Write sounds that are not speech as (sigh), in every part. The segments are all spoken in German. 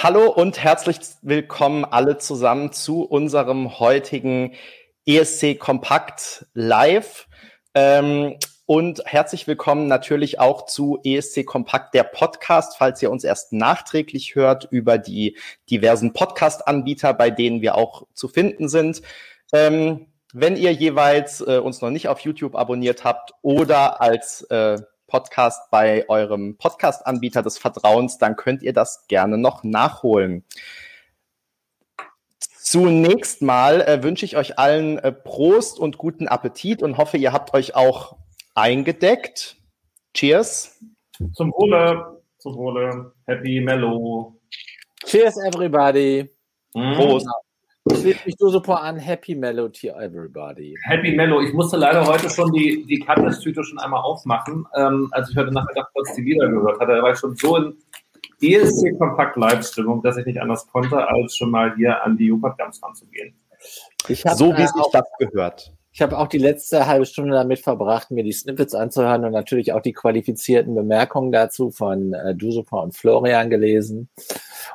Hallo und herzlich willkommen alle zusammen zu unserem heutigen ESC Kompakt Live. Ähm, und herzlich willkommen natürlich auch zu ESC Kompakt, der Podcast, falls ihr uns erst nachträglich hört über die diversen Podcast-Anbieter, bei denen wir auch zu finden sind. Ähm, wenn ihr jeweils äh, uns noch nicht auf YouTube abonniert habt oder als äh, Podcast bei eurem Podcast-Anbieter des Vertrauens, dann könnt ihr das gerne noch nachholen. Zunächst mal äh, wünsche ich euch allen äh, Prost und guten Appetit und hoffe, ihr habt euch auch eingedeckt. Cheers. Zum Wohle, zum Wohle. Happy Mellow. Cheers, everybody. Mm. Prost. Ich will mich nur super an Happy Mellow to everybody. Happy Mellow. Ich musste leider heute schon die, die Katniss-Tüte schon einmal aufmachen, ähm, als ich heute Nachmittag kurz die Lieder gehört hatte. Da war ich schon so in ESC Kompakt Live-Stimmung, dass ich nicht anders konnte, als schon mal hier an die Jupat-Gams ranzugehen. so wie äh, sich das gehört. Ich habe auch die letzte halbe Stunde damit verbracht, mir die Snippets anzuhören und natürlich auch die qualifizierten Bemerkungen dazu von äh, Dusupa und Florian gelesen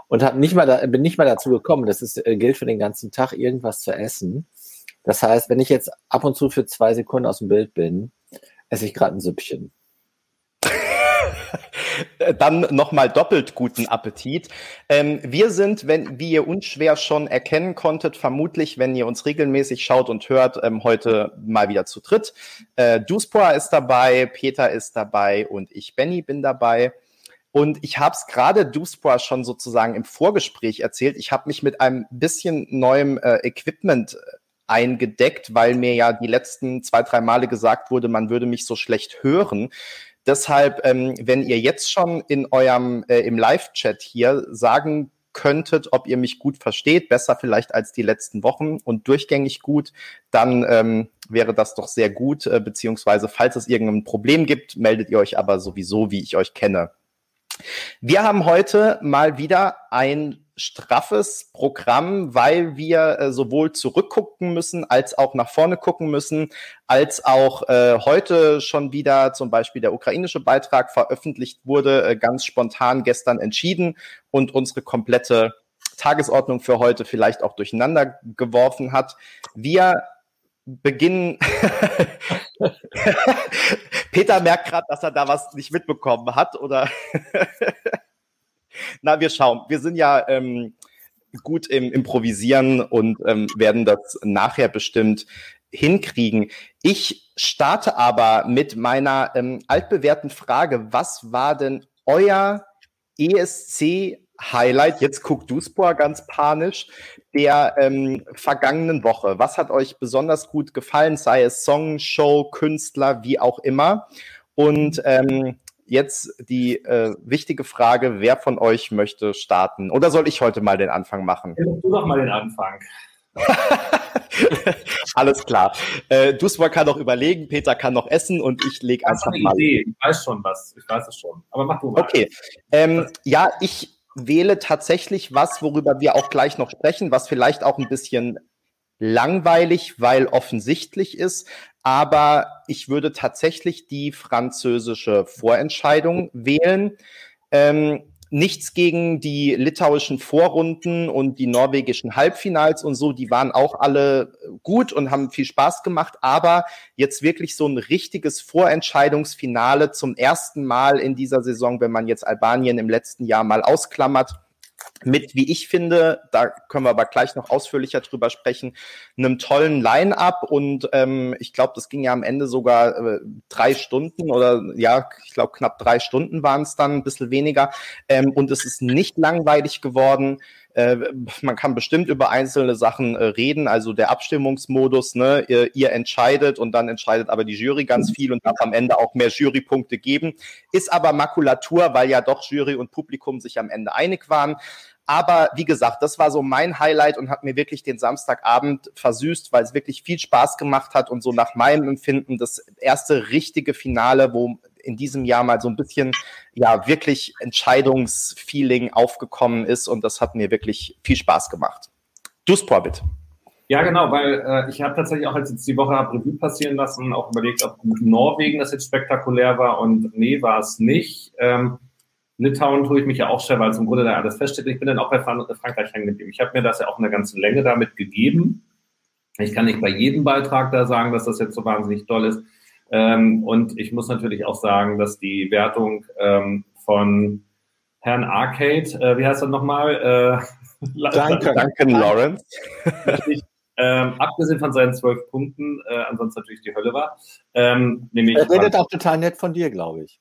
und hab nicht mal da, bin nicht mal dazu gekommen. Das ist, äh, gilt für den ganzen Tag, irgendwas zu essen. Das heißt, wenn ich jetzt ab und zu für zwei Sekunden aus dem Bild bin, esse ich gerade ein Süppchen. (laughs) Dann nochmal doppelt guten Appetit. Ähm, wir sind, wenn, wie ihr unschwer schon erkennen konntet, vermutlich, wenn ihr uns regelmäßig schaut und hört, ähm, heute mal wieder zu dritt. Äh, Duspora ist dabei, Peter ist dabei und ich, Benny, bin dabei. Und ich habe es gerade Duspora schon sozusagen im Vorgespräch erzählt. Ich habe mich mit einem bisschen neuem äh, Equipment äh, eingedeckt, weil mir ja die letzten zwei, drei Male gesagt wurde, man würde mich so schlecht hören. Deshalb, ähm, wenn ihr jetzt schon in eurem äh, im Live-Chat hier sagen könntet, ob ihr mich gut versteht, besser vielleicht als die letzten Wochen und durchgängig gut, dann ähm, wäre das doch sehr gut. Äh, beziehungsweise, falls es irgendein Problem gibt, meldet ihr euch aber sowieso, wie ich euch kenne. Wir haben heute mal wieder ein straffes Programm, weil wir äh, sowohl zurückgucken müssen, als auch nach vorne gucken müssen, als auch äh, heute schon wieder zum Beispiel der ukrainische Beitrag veröffentlicht wurde, äh, ganz spontan gestern entschieden und unsere komplette Tagesordnung für heute vielleicht auch durcheinander geworfen hat. Wir beginnen. (laughs) Peter merkt gerade, dass er da was nicht mitbekommen hat, oder? (laughs) Na, wir schauen. Wir sind ja ähm, gut im Improvisieren und ähm, werden das nachher bestimmt hinkriegen. Ich starte aber mit meiner ähm, altbewährten Frage. Was war denn euer ESC Highlight, jetzt guckt Duspor ganz panisch, der ähm, vergangenen Woche. Was hat euch besonders gut gefallen, sei es Song, Show, Künstler, wie auch immer? Und ähm, jetzt die äh, wichtige Frage, wer von euch möchte starten? Oder soll ich heute mal den Anfang machen? Ja, du doch mal den Anfang. (laughs) Alles klar. Äh, Duspor kann noch überlegen, Peter kann noch essen und ich lege einfach mal. Idee. Ich weiß schon was. Ich weiß es schon. Aber mach du mal. Okay. Ähm, ja, ich wähle tatsächlich was, worüber wir auch gleich noch sprechen, was vielleicht auch ein bisschen langweilig, weil offensichtlich ist. Aber ich würde tatsächlich die französische Vorentscheidung wählen. Ähm, nichts gegen die litauischen Vorrunden und die norwegischen Halbfinals und so, die waren auch alle gut und haben viel Spaß gemacht, aber jetzt wirklich so ein richtiges Vorentscheidungsfinale zum ersten Mal in dieser Saison, wenn man jetzt Albanien im letzten Jahr mal ausklammert, mit, wie ich finde, da können wir aber gleich noch ausführlicher drüber sprechen, einem tollen Line-up und ähm, ich glaube, das ging ja am Ende sogar äh, drei Stunden oder ja, ich glaube knapp drei Stunden waren es dann, ein bisschen weniger ähm, und es ist nicht langweilig geworden. Äh, man kann bestimmt über einzelne Sachen äh, reden, also der Abstimmungsmodus, ne, ihr, ihr, entscheidet und dann entscheidet aber die Jury ganz viel und darf am Ende auch mehr Jurypunkte geben, ist aber Makulatur, weil ja doch Jury und Publikum sich am Ende einig waren. Aber wie gesagt, das war so mein Highlight und hat mir wirklich den Samstagabend versüßt, weil es wirklich viel Spaß gemacht hat und so nach meinem Empfinden das erste richtige Finale, wo in diesem Jahr mal so ein bisschen, ja, wirklich Entscheidungsfeeling aufgekommen ist und das hat mir wirklich viel Spaß gemacht. Du Sporbit. Ja, genau, weil äh, ich habe tatsächlich auch, als jetzt die Woche habe Revue passieren lassen, auch überlegt, ob Norwegen das jetzt spektakulär war und nee, war es nicht. Ähm, Litauen tue ich mich ja auch schwer, weil es im Grunde da alles feststeht. Ich bin dann auch bei Frankreich hängen geblieben. Ich habe mir das ja auch in der ganzen Länge damit gegeben. Ich kann nicht bei jedem Beitrag da sagen, dass das jetzt so wahnsinnig toll ist. Ähm, und ich muss natürlich auch sagen, dass die Wertung ähm, von Herrn Arcade, äh, wie heißt er nochmal? Äh, (laughs) Danke, Duncan Lawrence. (laughs) ähm, abgesehen von seinen zwölf Punkten, äh, ansonsten natürlich die Hölle war. Ähm, nämlich er redet auch total nett von dir, glaube ich.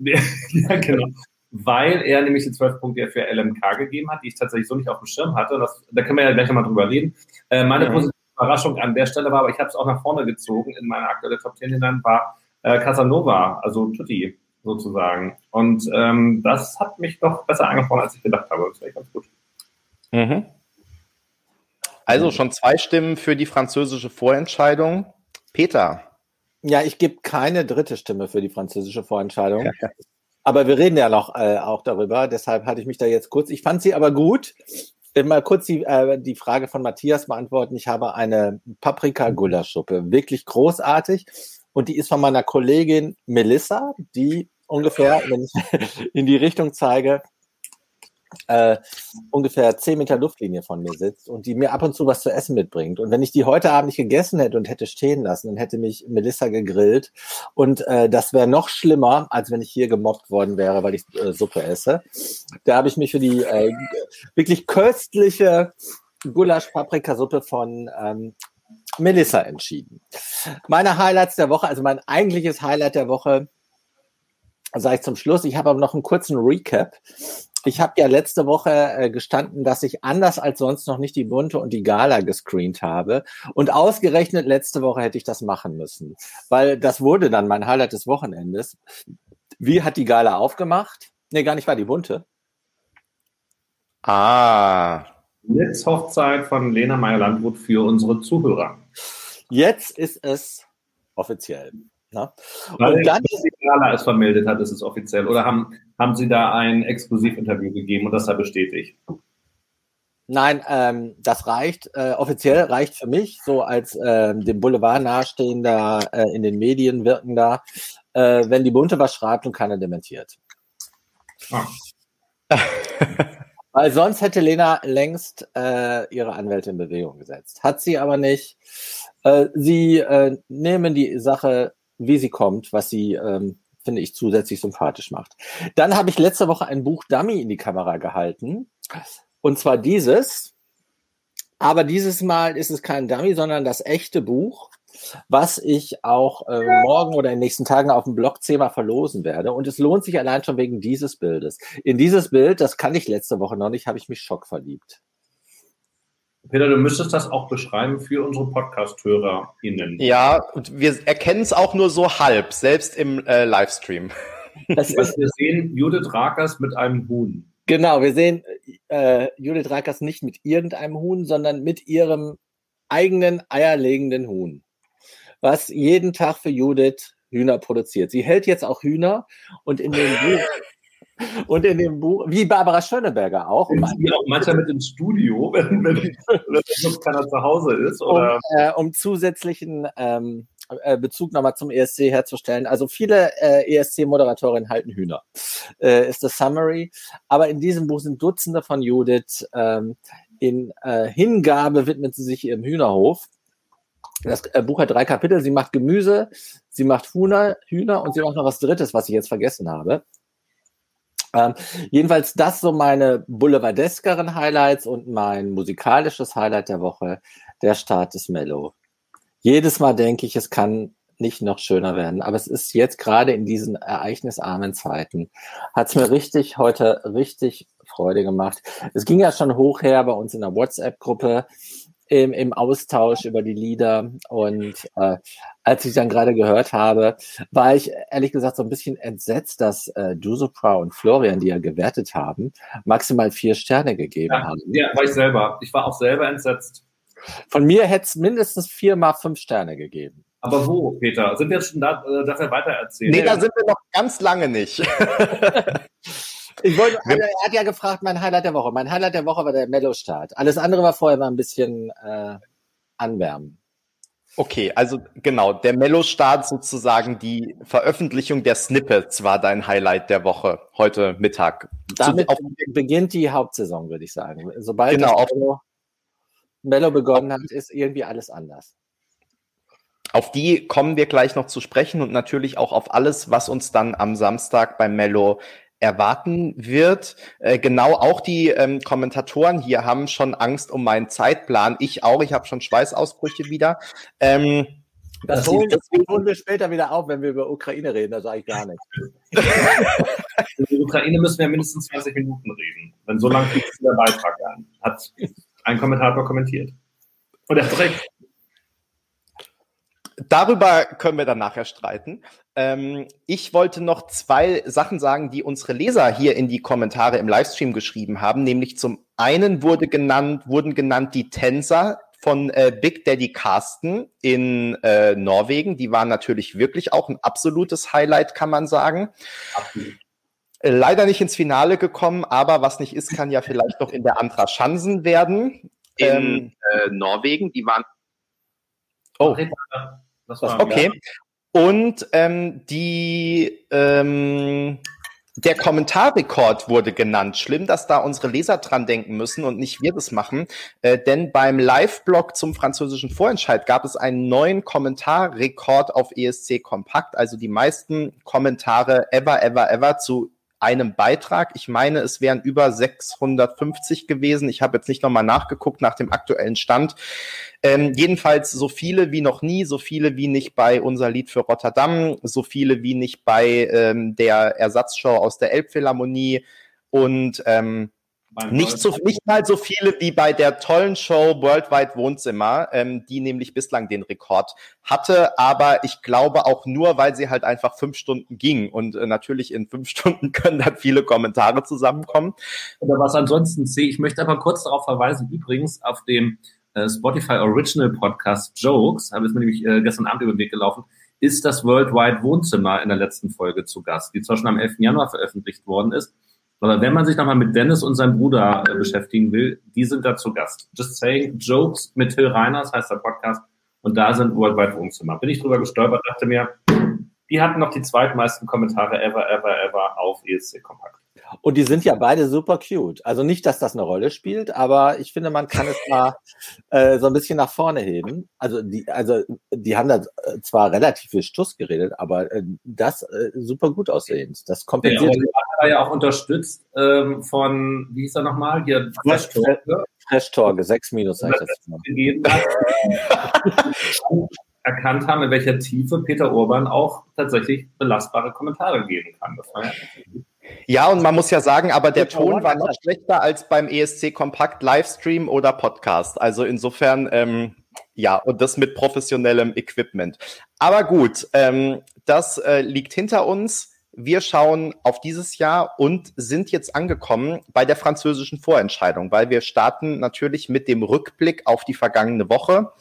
(laughs) ja, genau. Weil er nämlich die zwölf Punkte für LMK gegeben hat, die ich tatsächlich so nicht auf dem Schirm hatte. Das, da können wir ja gleich nochmal drüber reden. Äh, meine mhm. positive Überraschung an der Stelle war, aber ich habe es auch nach vorne gezogen in meine aktuelle Top 10 hinein, war äh, Casanova, also Tutti sozusagen. Und ähm, das hat mich doch besser angesprochen, als ich gedacht habe. Das wäre ganz gut. Mhm. Also schon zwei Stimmen für die französische Vorentscheidung. Peter. Ja, ich gebe keine dritte Stimme für die französische Vorentscheidung. aber wir reden ja noch äh, auch darüber. Deshalb hatte ich mich da jetzt kurz. Ich fand sie aber gut. Mal kurz die, äh, die Frage von Matthias beantworten. Ich habe eine Paprika-Gulaschsuppe. Wirklich großartig. Und die ist von meiner Kollegin Melissa, die ungefähr, wenn ich (laughs) in die Richtung zeige, äh, ungefähr zehn Meter Luftlinie von mir sitzt und die mir ab und zu was zu essen mitbringt. Und wenn ich die heute Abend nicht gegessen hätte und hätte stehen lassen, dann hätte mich Melissa gegrillt. Und äh, das wäre noch schlimmer, als wenn ich hier gemobbt worden wäre, weil ich äh, Suppe esse. Da habe ich mich für die äh, wirklich köstliche Gulasch-Paprikasuppe von ähm, Melissa entschieden. Meine Highlights der Woche, also mein eigentliches Highlight der Woche, sage ich zum Schluss. Ich habe aber noch einen kurzen Recap. Ich habe ja letzte Woche äh, gestanden, dass ich anders als sonst noch nicht die Bunte und die Gala gescreent habe. Und ausgerechnet letzte Woche hätte ich das machen müssen, weil das wurde dann mein Highlight des Wochenendes. Wie hat die Gala aufgemacht? Nee, gar nicht war die Bunte. Ah. Jetzt Hochzeit von Lena Meyer-Landrut für unsere Zuhörer. Jetzt ist es offiziell. Ne? Weil und dann, die Gala es vermeldet hat, ist es offiziell. Oder haben, haben Sie da ein Exklusivinterview gegeben und das da bestätigt? Nein, ähm, das reicht. Äh, offiziell reicht für mich, so als äh, dem Boulevard nahestehender, äh, in den Medien wirkender, äh, wenn die Bunte was schreibt und keiner dementiert. Ah. (laughs) Weil sonst hätte Lena längst äh, ihre Anwälte in Bewegung gesetzt. Hat sie aber nicht. Äh, sie äh, nehmen die Sache, wie sie kommt, was sie, ähm, finde ich, zusätzlich sympathisch macht. Dann habe ich letzte Woche ein Buch Dummy in die Kamera gehalten. Und zwar dieses. Aber dieses Mal ist es kein Dummy, sondern das echte Buch was ich auch äh, morgen oder in den nächsten Tagen auf dem Blog zehnmal verlosen werde. Und es lohnt sich allein schon wegen dieses Bildes. In dieses Bild, das kann ich letzte Woche noch nicht, habe ich mich schockverliebt. Peter, du müsstest das auch beschreiben für unsere Podcast-HörerInnen. Ja, und wir erkennen es auch nur so halb, selbst im äh, Livestream. (laughs) Das ist, wir sehen Judith Rakers mit einem Huhn. Genau, wir sehen äh, Judith Rakers nicht mit irgendeinem Huhn, sondern mit ihrem eigenen eierlegenden Huhn was jeden Tag für Judith Hühner produziert. Sie hält jetzt auch Hühner und in dem (laughs) Buch und in dem Buch, wie Barbara Schöneberger auch. Sie auch manchmal mit im Studio, wenn, wenn, (laughs) wenn keiner zu Hause ist. Oder? Um, äh, um zusätzlichen ähm, äh, Bezug nochmal zum ESC herzustellen. Also viele äh, ESC-Moderatorinnen halten Hühner, äh, ist das Summary. Aber in diesem Buch sind Dutzende von Judith. Ähm, in äh, Hingabe widmet sie sich ihrem Hühnerhof das äh, Buch hat drei Kapitel. Sie macht Gemüse, sie macht Hühner, Hühner und sie macht noch was Drittes, was ich jetzt vergessen habe. Ähm, jedenfalls das so meine boulevardeskeren Highlights und mein musikalisches Highlight der Woche, der Start des Mellow. Jedes Mal denke ich, es kann nicht noch schöner werden, aber es ist jetzt gerade in diesen ereignisarmen Zeiten, hat es mir richtig heute richtig Freude gemacht. Es ging ja schon hoch her bei uns in der WhatsApp-Gruppe im, im Austausch über die Lieder. Und äh, als ich dann gerade gehört habe, war ich ehrlich gesagt so ein bisschen entsetzt, dass äh, Dusopra und Florian, die ja gewertet haben, maximal vier Sterne gegeben ja, haben. Ja, war ich selber. Ich war auch selber entsetzt. Von mir hätte es mindestens viermal fünf Sterne gegeben. Aber wo, Peter? Sind wir jetzt schon da, äh, darf er weitererzählen? Nee, da sind wir noch ganz lange nicht. (laughs) (laughs) Ich wollte, also er hat ja gefragt, mein Highlight der Woche. Mein Highlight der Woche war der Mellow-Start. Alles andere war vorher mal ein bisschen äh, anwärmen. Okay, also genau, der Mello-Start sozusagen, die Veröffentlichung der Snippets war dein Highlight der Woche heute Mittag. Damit auf, beginnt die Hauptsaison, würde ich sagen. Sobald genau, Mello, Mello begonnen hat, ist irgendwie alles anders. Auf die kommen wir gleich noch zu sprechen und natürlich auch auf alles, was uns dann am Samstag beim Mello erwarten wird. Äh, genau auch die ähm, Kommentatoren hier haben schon Angst um meinen Zeitplan. Ich auch, ich habe schon Schweißausbrüche wieder. Ähm, das, holen, das holen wir später wieder auf, wenn wir über Ukraine reden, da sage ich gar nichts. (laughs) über die Ukraine müssen wir mindestens 20 Minuten reden. Wenn so lange kriegt der Beitrag an. Hat ein Kommentator kommentiert. Und er hat recht. Darüber können wir dann nachher streiten. Ähm, ich wollte noch zwei Sachen sagen, die unsere Leser hier in die Kommentare im Livestream geschrieben haben. Nämlich zum einen wurde genannt, wurden genannt die Tänzer von äh, Big Daddy Carsten in äh, Norwegen. Die waren natürlich wirklich auch ein absolutes Highlight, kann man sagen. Absolut. Leider nicht ins Finale gekommen, aber was nicht ist, kann ja vielleicht noch in der Antra Schansen werden. In ähm, äh, Norwegen, die waren. Oh. Okay. Und ähm, die, ähm, der Kommentarrekord wurde genannt. Schlimm, dass da unsere Leser dran denken müssen und nicht wir das machen. Äh, denn beim Live-Blog zum französischen Vorentscheid gab es einen neuen Kommentarrekord auf ESC Kompakt. Also die meisten Kommentare ever, ever, ever zu einem Beitrag. Ich meine, es wären über 650 gewesen. Ich habe jetzt nicht nochmal nachgeguckt nach dem aktuellen Stand. Ähm, jedenfalls so viele wie noch nie, so viele wie nicht bei unser Lied für Rotterdam, so viele wie nicht bei ähm, der Ersatzshow aus der Elbphilharmonie und ähm, nicht, so, nicht mal so viele wie bei der tollen Show Worldwide Wohnzimmer, ähm, die nämlich bislang den Rekord hatte, aber ich glaube auch nur, weil sie halt einfach fünf Stunden ging und äh, natürlich in fünf (laughs) Stunden können dann viele Kommentare zusammenkommen. Oder was ansonsten sehe, ich möchte aber kurz darauf verweisen, übrigens auf dem äh, Spotify Original Podcast Jokes, habe ich mir nämlich äh, gestern Abend über den Weg gelaufen, ist das Worldwide Wohnzimmer in der letzten Folge zu Gast, die zwar schon am 11. Januar veröffentlicht worden ist, aber wenn man sich nochmal mit Dennis und seinem Bruder äh, beschäftigen will, die sind da zu Gast. Just saying, Jokes mit Till Reiners heißt der Podcast. Und da sind Worldwide Wohnzimmer. Bin ich drüber gestolpert, dachte mir, die hatten noch die zweitmeisten Kommentare ever, ever, ever auf ESC Kompakt. Und die sind ja beide super cute. Also nicht, dass das eine Rolle spielt, aber ich finde, man kann es mal (laughs) äh, so ein bisschen nach vorne heben. Also die, also die haben da äh, zwar relativ viel Stuss geredet, aber äh, das äh, super gut aussehend. Das kompensiert. Ja, war ja auch unterstützt ähm, von, wie hieß er nochmal? Hier, Fresh Torge. Fresh Torge, 6 minus, ich das (laughs) erkannt haben, in welcher Tiefe Peter Urban auch tatsächlich belastbare Kommentare geben kann. Das war ja ja, und man muss ja sagen, aber der Ton war noch schlechter als beim ESC Kompakt Livestream oder Podcast. Also insofern, ähm, ja, und das mit professionellem Equipment. Aber gut, ähm, das äh, liegt hinter uns. Wir schauen auf dieses Jahr und sind jetzt angekommen bei der französischen Vorentscheidung, weil wir starten natürlich mit dem Rückblick auf die vergangene Woche.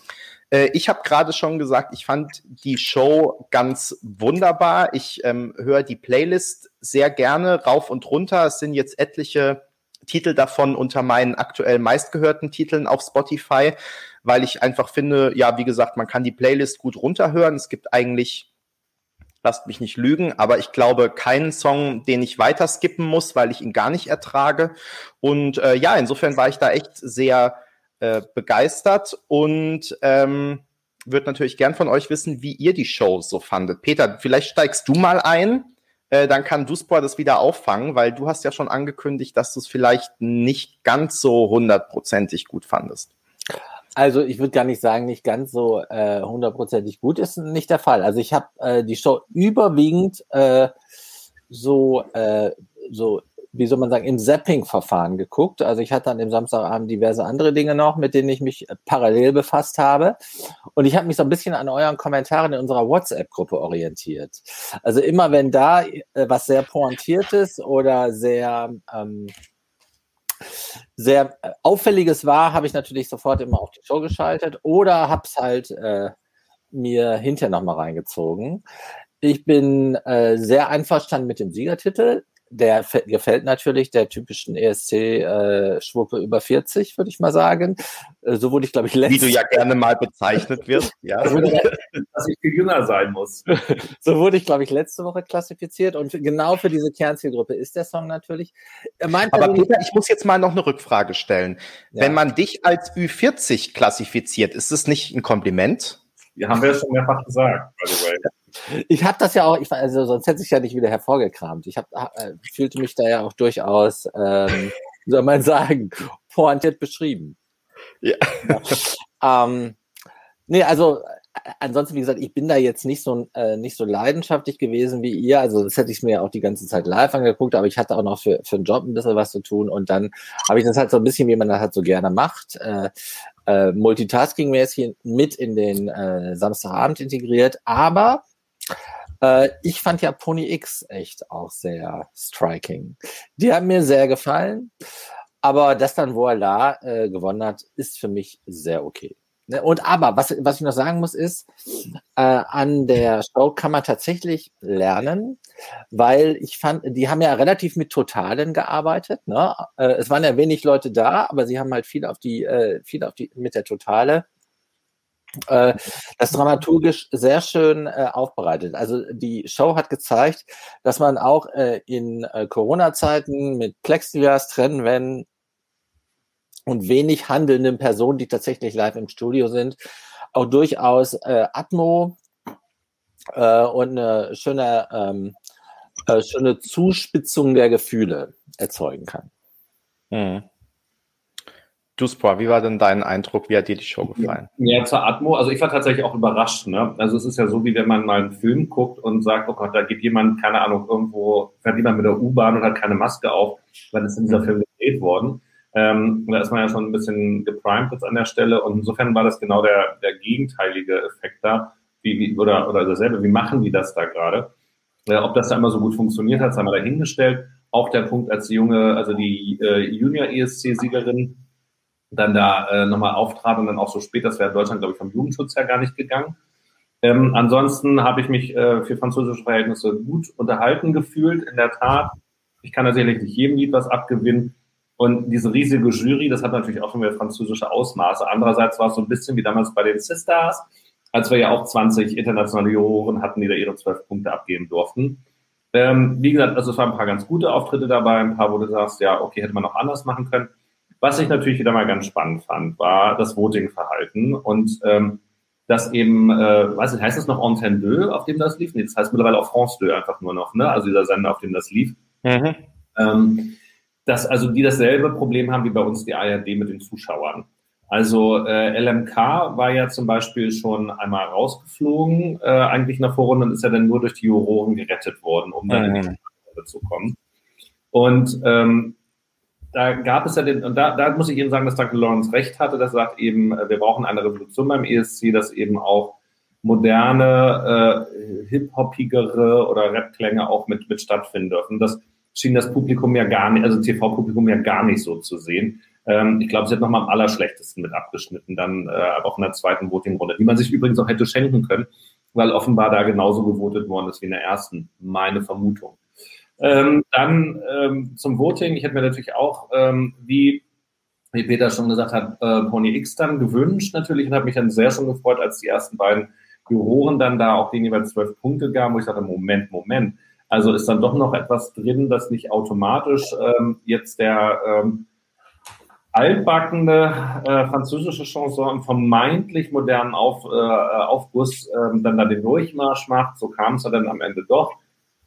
Äh, ich habe gerade schon gesagt, ich fand die Show ganz wunderbar. Ich ähm, höre die Playlist sehr gerne rauf und runter. Es sind jetzt etliche Titel davon unter meinen aktuell meistgehörten Titeln auf Spotify, weil ich einfach finde, ja, wie gesagt, man kann die Playlist gut runterhören. Es gibt eigentlich, lasst mich nicht lügen, aber ich glaube keinen Song, den ich weiter skippen muss, weil ich ihn gar nicht ertrage. Und äh, ja, insofern war ich da echt sehr äh, begeistert und ähm, würde natürlich gern von euch wissen, wie ihr die Show so fandet. Peter, vielleicht steigst du mal ein, äh, dann kann Duspor das wieder auffangen, weil du hast ja schon angekündigt, dass du es vielleicht nicht ganz so hundertprozentig gut fandest. Also ich würde gar nicht sagen, nicht ganz so äh, hundertprozentig gut ist nicht der Fall. Also ich habe äh, die Show überwiegend äh, so äh, so wie soll man sagen, im Zapping-Verfahren geguckt. Also ich hatte an dem Samstagabend diverse andere Dinge noch, mit denen ich mich parallel befasst habe. Und ich habe mich so ein bisschen an euren Kommentaren in unserer WhatsApp-Gruppe orientiert. Also immer wenn da äh, was sehr pointiertes oder sehr ähm, sehr auffälliges war, habe ich natürlich sofort immer auf die Show geschaltet oder habe es halt äh, mir hinterher nochmal reingezogen. Ich bin äh, sehr einverstanden mit dem Siegertitel der gefällt natürlich der typischen ESC-Schwuppe äh, über 40, würde ich mal sagen. Äh, so wurde ich, glaube ich, letzte Wie du ja gerne mal bezeichnet wirst. ja. (laughs) Dass ich viel jünger sein muss. (laughs) so wurde ich, glaube ich, letzte Woche klassifiziert. Und genau für diese Kernzielgruppe ist der Song natürlich. Aber Peter, ich muss jetzt mal noch eine Rückfrage stellen. Ja. Wenn man dich als Ü40 klassifiziert, ist das nicht ein Kompliment? Ja, haben wir ja schon mehrfach gesagt, by the way. Ich habe das ja auch, ich, also sonst hätte ich ja nicht wieder hervorgekramt. Ich hab, äh, fühlte mich da ja auch durchaus, ähm, wie soll man sagen, pointiert beschrieben. Ja. ja. (laughs) Ähm, nee, also ansonsten, wie gesagt, ich bin da jetzt nicht so, äh, nicht so leidenschaftlich gewesen wie ihr. Also das hätte ich mir ja auch die ganze Zeit live angeguckt, aber ich hatte auch noch für, für einen Job ein bisschen was zu tun. Und dann habe ich das halt so ein bisschen, wie man das halt so gerne macht, äh, äh, Multitasking-mäßig mit in den äh, Samstagabend integriert. Aber äh, ich fand ja Pony X echt auch sehr striking. Die haben mir sehr gefallen. Aber dass dann Voila äh, gewonnen hat, ist für mich sehr okay. Ne, und aber, was, was ich noch sagen muss, ist, äh, an der Show kann man tatsächlich lernen, weil ich fand, die haben ja relativ mit Totalen gearbeitet. Ne? Äh, es waren ja wenig Leute da, aber sie haben halt viel auf die, äh, viel auf die mit der Totale äh, das dramaturgisch sehr schön äh, aufbereitet. Also die Show hat gezeigt, dass man auch äh, in äh, Corona-Zeiten mit Plexiglas, Trennwänden und wenig handelnden Personen, die tatsächlich live im Studio sind, auch durchaus äh, Atmo und eine schöne, ähm, äh, schöne Zuspitzung der Gefühle erzeugen kann. Mhm. Du, Spor, wie war denn dein Eindruck? Wie hat dir die Show gefallen? Ja, zur Atmo. Also ich war tatsächlich auch überrascht. Ne? Also es ist ja so, wie wenn man mal einen Film guckt und sagt, oh Gott, da geht jemand, keine Ahnung, irgendwo, fährt jemand mit der U-Bahn und hat keine Maske auf, weil es in dieser mhm. Film gedreht worden. Ähm, da ist man ja schon ein bisschen geprimed jetzt an der Stelle. Und insofern war das genau der, der gegenteilige Effekt da. Wie, wie, oder, oder dasselbe, wie machen die das da gerade? Äh, ob das da immer so gut funktioniert hat, sei mal dahingestellt. Auch der Punkt, als die junge, also die äh, Junior-ESC-Siegerin dann da äh, nochmal auftrat und dann auch so spät, das wäre in Deutschland, glaube ich, vom Jugendschutz her gar nicht gegangen. Ähm, ansonsten habe ich mich äh, für französische Verhältnisse gut unterhalten gefühlt, in der Tat. Ich kann natürlich nicht jedem Lied was abgewinnen. Und diese riesige Jury, das hat natürlich auch schon wieder französische Ausmaße. Andererseits war es so ein bisschen wie damals bei den Sisters, als wir ja auch 20 internationale Juroren hatten, die da ihre zwölf Punkte abgeben durften. Ähm, wie gesagt, also es waren ein paar ganz gute Auftritte dabei, ein paar, wo du sagst, ja, okay, hätte man noch anders machen können. Was ich natürlich wieder mal ganz spannend fand, war das Voting-Verhalten und ähm, das eben, äh, weiß ich, heißt das noch Antenne 2, auf dem das lief? Nee, das heißt mittlerweile auf France 2 einfach nur noch, ne? Also dieser Sender, auf dem das lief. Mhm. Ähm, dass also die dasselbe Problem haben wie bei uns die ARD mit den Zuschauern. Also äh, LMK war ja zum Beispiel schon einmal rausgeflogen, äh, eigentlich nach Vorrunde und ist ja dann nur durch die Juroren gerettet worden, um dann mhm. in die zu kommen. Und ähm, da gab es ja den, und da, da muss ich Ihnen sagen, dass Dr. Lawrence recht hatte, dass er sagt eben, äh, wir brauchen eine Revolution beim ESC, dass eben auch moderne, äh, hip-hoppigere oder Rap-Klänge auch mit, mit stattfinden dürfen. Das schien das Publikum ja gar nicht, also TV-Publikum ja gar nicht so zu sehen. Ähm, ich glaube, sie hat nochmal am allerschlechtesten mit abgeschnitten, dann äh, auch in der zweiten Voting-Runde, die man sich übrigens auch hätte schenken können, weil offenbar da genauso gewotet worden ist wie in der ersten, meine Vermutung. Ähm, dann ähm, zum Voting. Ich hätte mir natürlich auch, ähm, wie, wie Peter schon gesagt hat, äh, Pony X dann gewünscht natürlich und habe mich dann sehr schon gefreut, als die ersten beiden Juroren dann da auch den jeweils zwölf Punkte gaben, wo ich dachte, Moment, Moment. Also ist dann doch noch etwas drin, das nicht automatisch ähm, jetzt der ähm, altbackende äh, französische Chanson im vermeintlich modernen Auf, äh, Aufguss äh, dann da den Durchmarsch macht. So kam es dann am Ende doch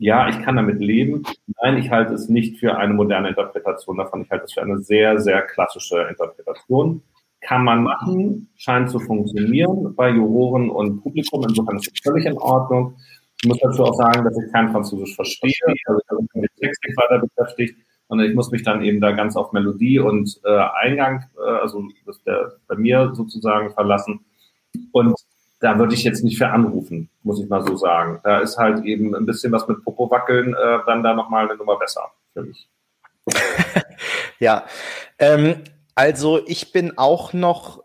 ja, ich kann damit leben. Nein, ich halte es nicht für eine moderne Interpretation davon. Ich halte es für eine sehr, sehr klassische Interpretation. Kann man machen, scheint zu funktionieren bei Juroren und Publikum. Insofern ist es völlig in Ordnung. Ich muss dazu auch sagen, dass ich kein Französisch verstehe. Also ich habe mich mit Textik weiter beschäftigt. Und ich muss mich dann eben da ganz auf Melodie und äh, Eingang, äh, also das der, bei mir sozusagen verlassen. Und da würde ich jetzt nicht für anrufen, muss ich mal so sagen. Da ist halt eben ein bisschen was mit Popo wackeln, äh, dann da nochmal eine Nummer besser für mich. (laughs) ja, ähm, also ich bin auch noch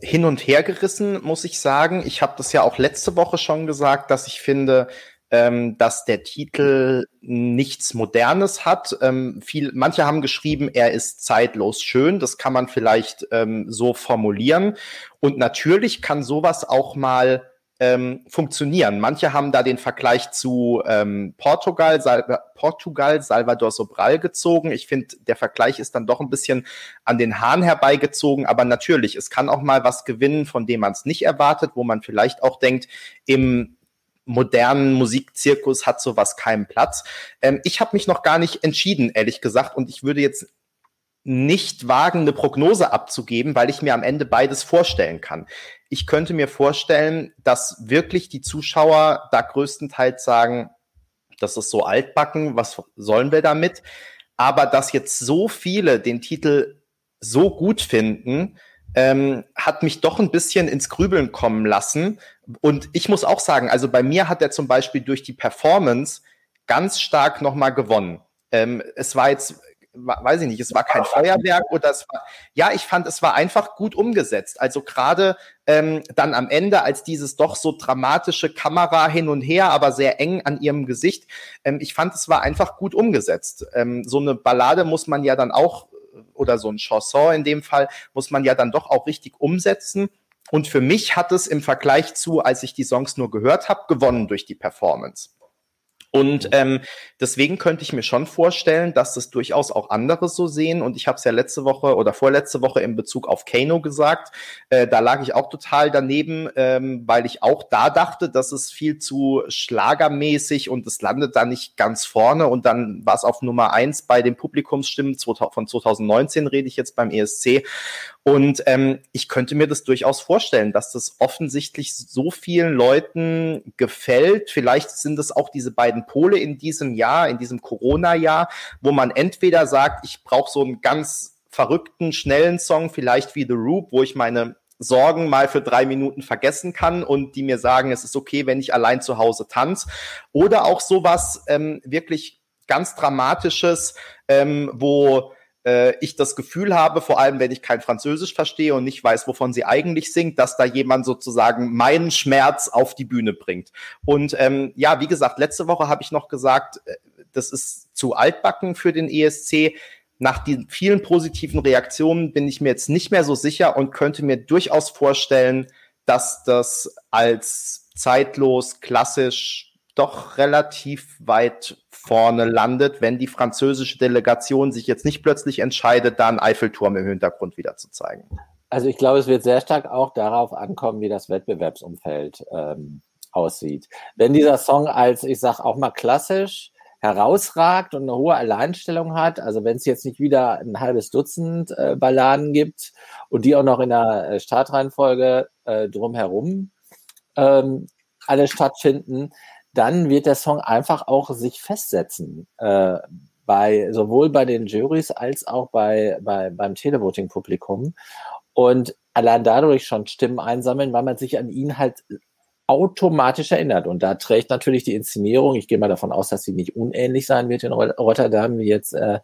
hin und her gerissen, muss ich sagen. Ich habe das ja auch letzte Woche schon gesagt, dass ich finde, ähm, dass der Titel nichts Modernes hat. Ähm, viel, manche haben geschrieben, er ist zeitlos schön. Das kann man vielleicht ähm, so formulieren. Und natürlich kann sowas auch mal ähm, funktionieren. Manche haben da den Vergleich zu ähm, Portugal, Sal Portugal, Salvador Sobral gezogen. Ich finde, der Vergleich ist dann doch ein bisschen an den Haaren herbeigezogen, aber natürlich, es kann auch mal was gewinnen, von dem man es nicht erwartet, wo man vielleicht auch denkt, im modernen Musikzirkus hat sowas keinen Platz. Ähm, ich habe mich noch gar nicht entschieden, ehrlich gesagt, und ich würde jetzt nicht wagen, eine Prognose abzugeben, weil ich mir am Ende beides vorstellen kann. Ich könnte mir vorstellen, dass wirklich die Zuschauer da größtenteils sagen, das ist so altbacken, was sollen wir damit? Aber dass jetzt so viele den Titel so gut finden, ähm, hat mich doch ein bisschen ins Grübeln kommen lassen. Und ich muss auch sagen, also bei mir hat er zum Beispiel durch die Performance ganz stark nochmal gewonnen. Ähm, es war jetzt weiß ich nicht, es war kein Feuerwerk oder es war, ja, ich fand, es war einfach gut umgesetzt. Also gerade ähm, dann am Ende, als dieses doch so dramatische Kamera hin und her, aber sehr eng an ihrem Gesicht, ähm, ich fand, es war einfach gut umgesetzt. Ähm, so eine Ballade muss man ja dann auch, oder so ein Chanson in dem Fall, muss man ja dann doch auch richtig umsetzen. Und für mich hat es im Vergleich zu, als ich die Songs nur gehört habe, gewonnen durch die Performance. Und mhm. ähm, deswegen könnte ich mir schon vorstellen, dass das durchaus auch andere so sehen. Und ich habe es ja letzte Woche oder vorletzte Woche in Bezug auf Kano gesagt. Äh, da lag ich auch total daneben, ähm, weil ich auch da dachte, dass es viel zu schlagermäßig und es landet da nicht ganz vorne. Und dann war es auf Nummer eins bei den Publikumsstimmen von 2019, rede ich jetzt beim ESC. Und ähm, ich könnte mir das durchaus vorstellen, dass das offensichtlich so vielen Leuten gefällt. Vielleicht sind es auch diese beiden Pole in diesem Jahr, in diesem Corona-Jahr, wo man entweder sagt, ich brauche so einen ganz verrückten, schnellen Song, vielleicht wie The Roop, wo ich meine Sorgen mal für drei Minuten vergessen kann und die mir sagen, es ist okay, wenn ich allein zu Hause tanze. Oder auch sowas ähm, wirklich ganz Dramatisches, ähm, wo äh, ich das Gefühl habe, vor allem wenn ich kein Französisch verstehe und nicht weiß, wovon sie eigentlich singt, dass da jemand sozusagen meinen Schmerz auf die Bühne bringt. Und ähm, ja, wie gesagt, letzte Woche habe ich noch gesagt, äh, das ist zu altbacken für den ESC. Nach den vielen positiven Reaktionen bin ich mir jetzt nicht mehr so sicher und könnte mir durchaus vorstellen, dass das als zeitlos, klassisch doch relativ weit vorne landet, wenn die französische Delegation sich jetzt nicht plötzlich entscheidet, da einen Eiffelturm im Hintergrund wieder zu zeigen. Also ich glaube, es wird sehr stark auch darauf ankommen, wie das Wettbewerbsumfeld ähm, aussieht. Wenn dieser Song als, ich sag auch mal klassisch, herausragt und eine hohe Alleinstellung hat, also wenn es jetzt nicht wieder ein halbes Dutzend äh, Balladen gibt und die auch noch in der äh, Startreihenfolge äh, drumherum ähm, alle stattfinden, dann wird der Song einfach auch sich festsetzen. Äh, bei, sowohl bei den Juries als auch bei, bei, beim Televoting-Publikum. Und allein dadurch schon Stimmen einsammeln, weil man sich an ihn halt automatisch erinnert. Und da trägt natürlich die Inszenierung, ich gehe mal davon aus, dass sie nicht unähnlich sein wird in Rotterdam wie jetzt äh,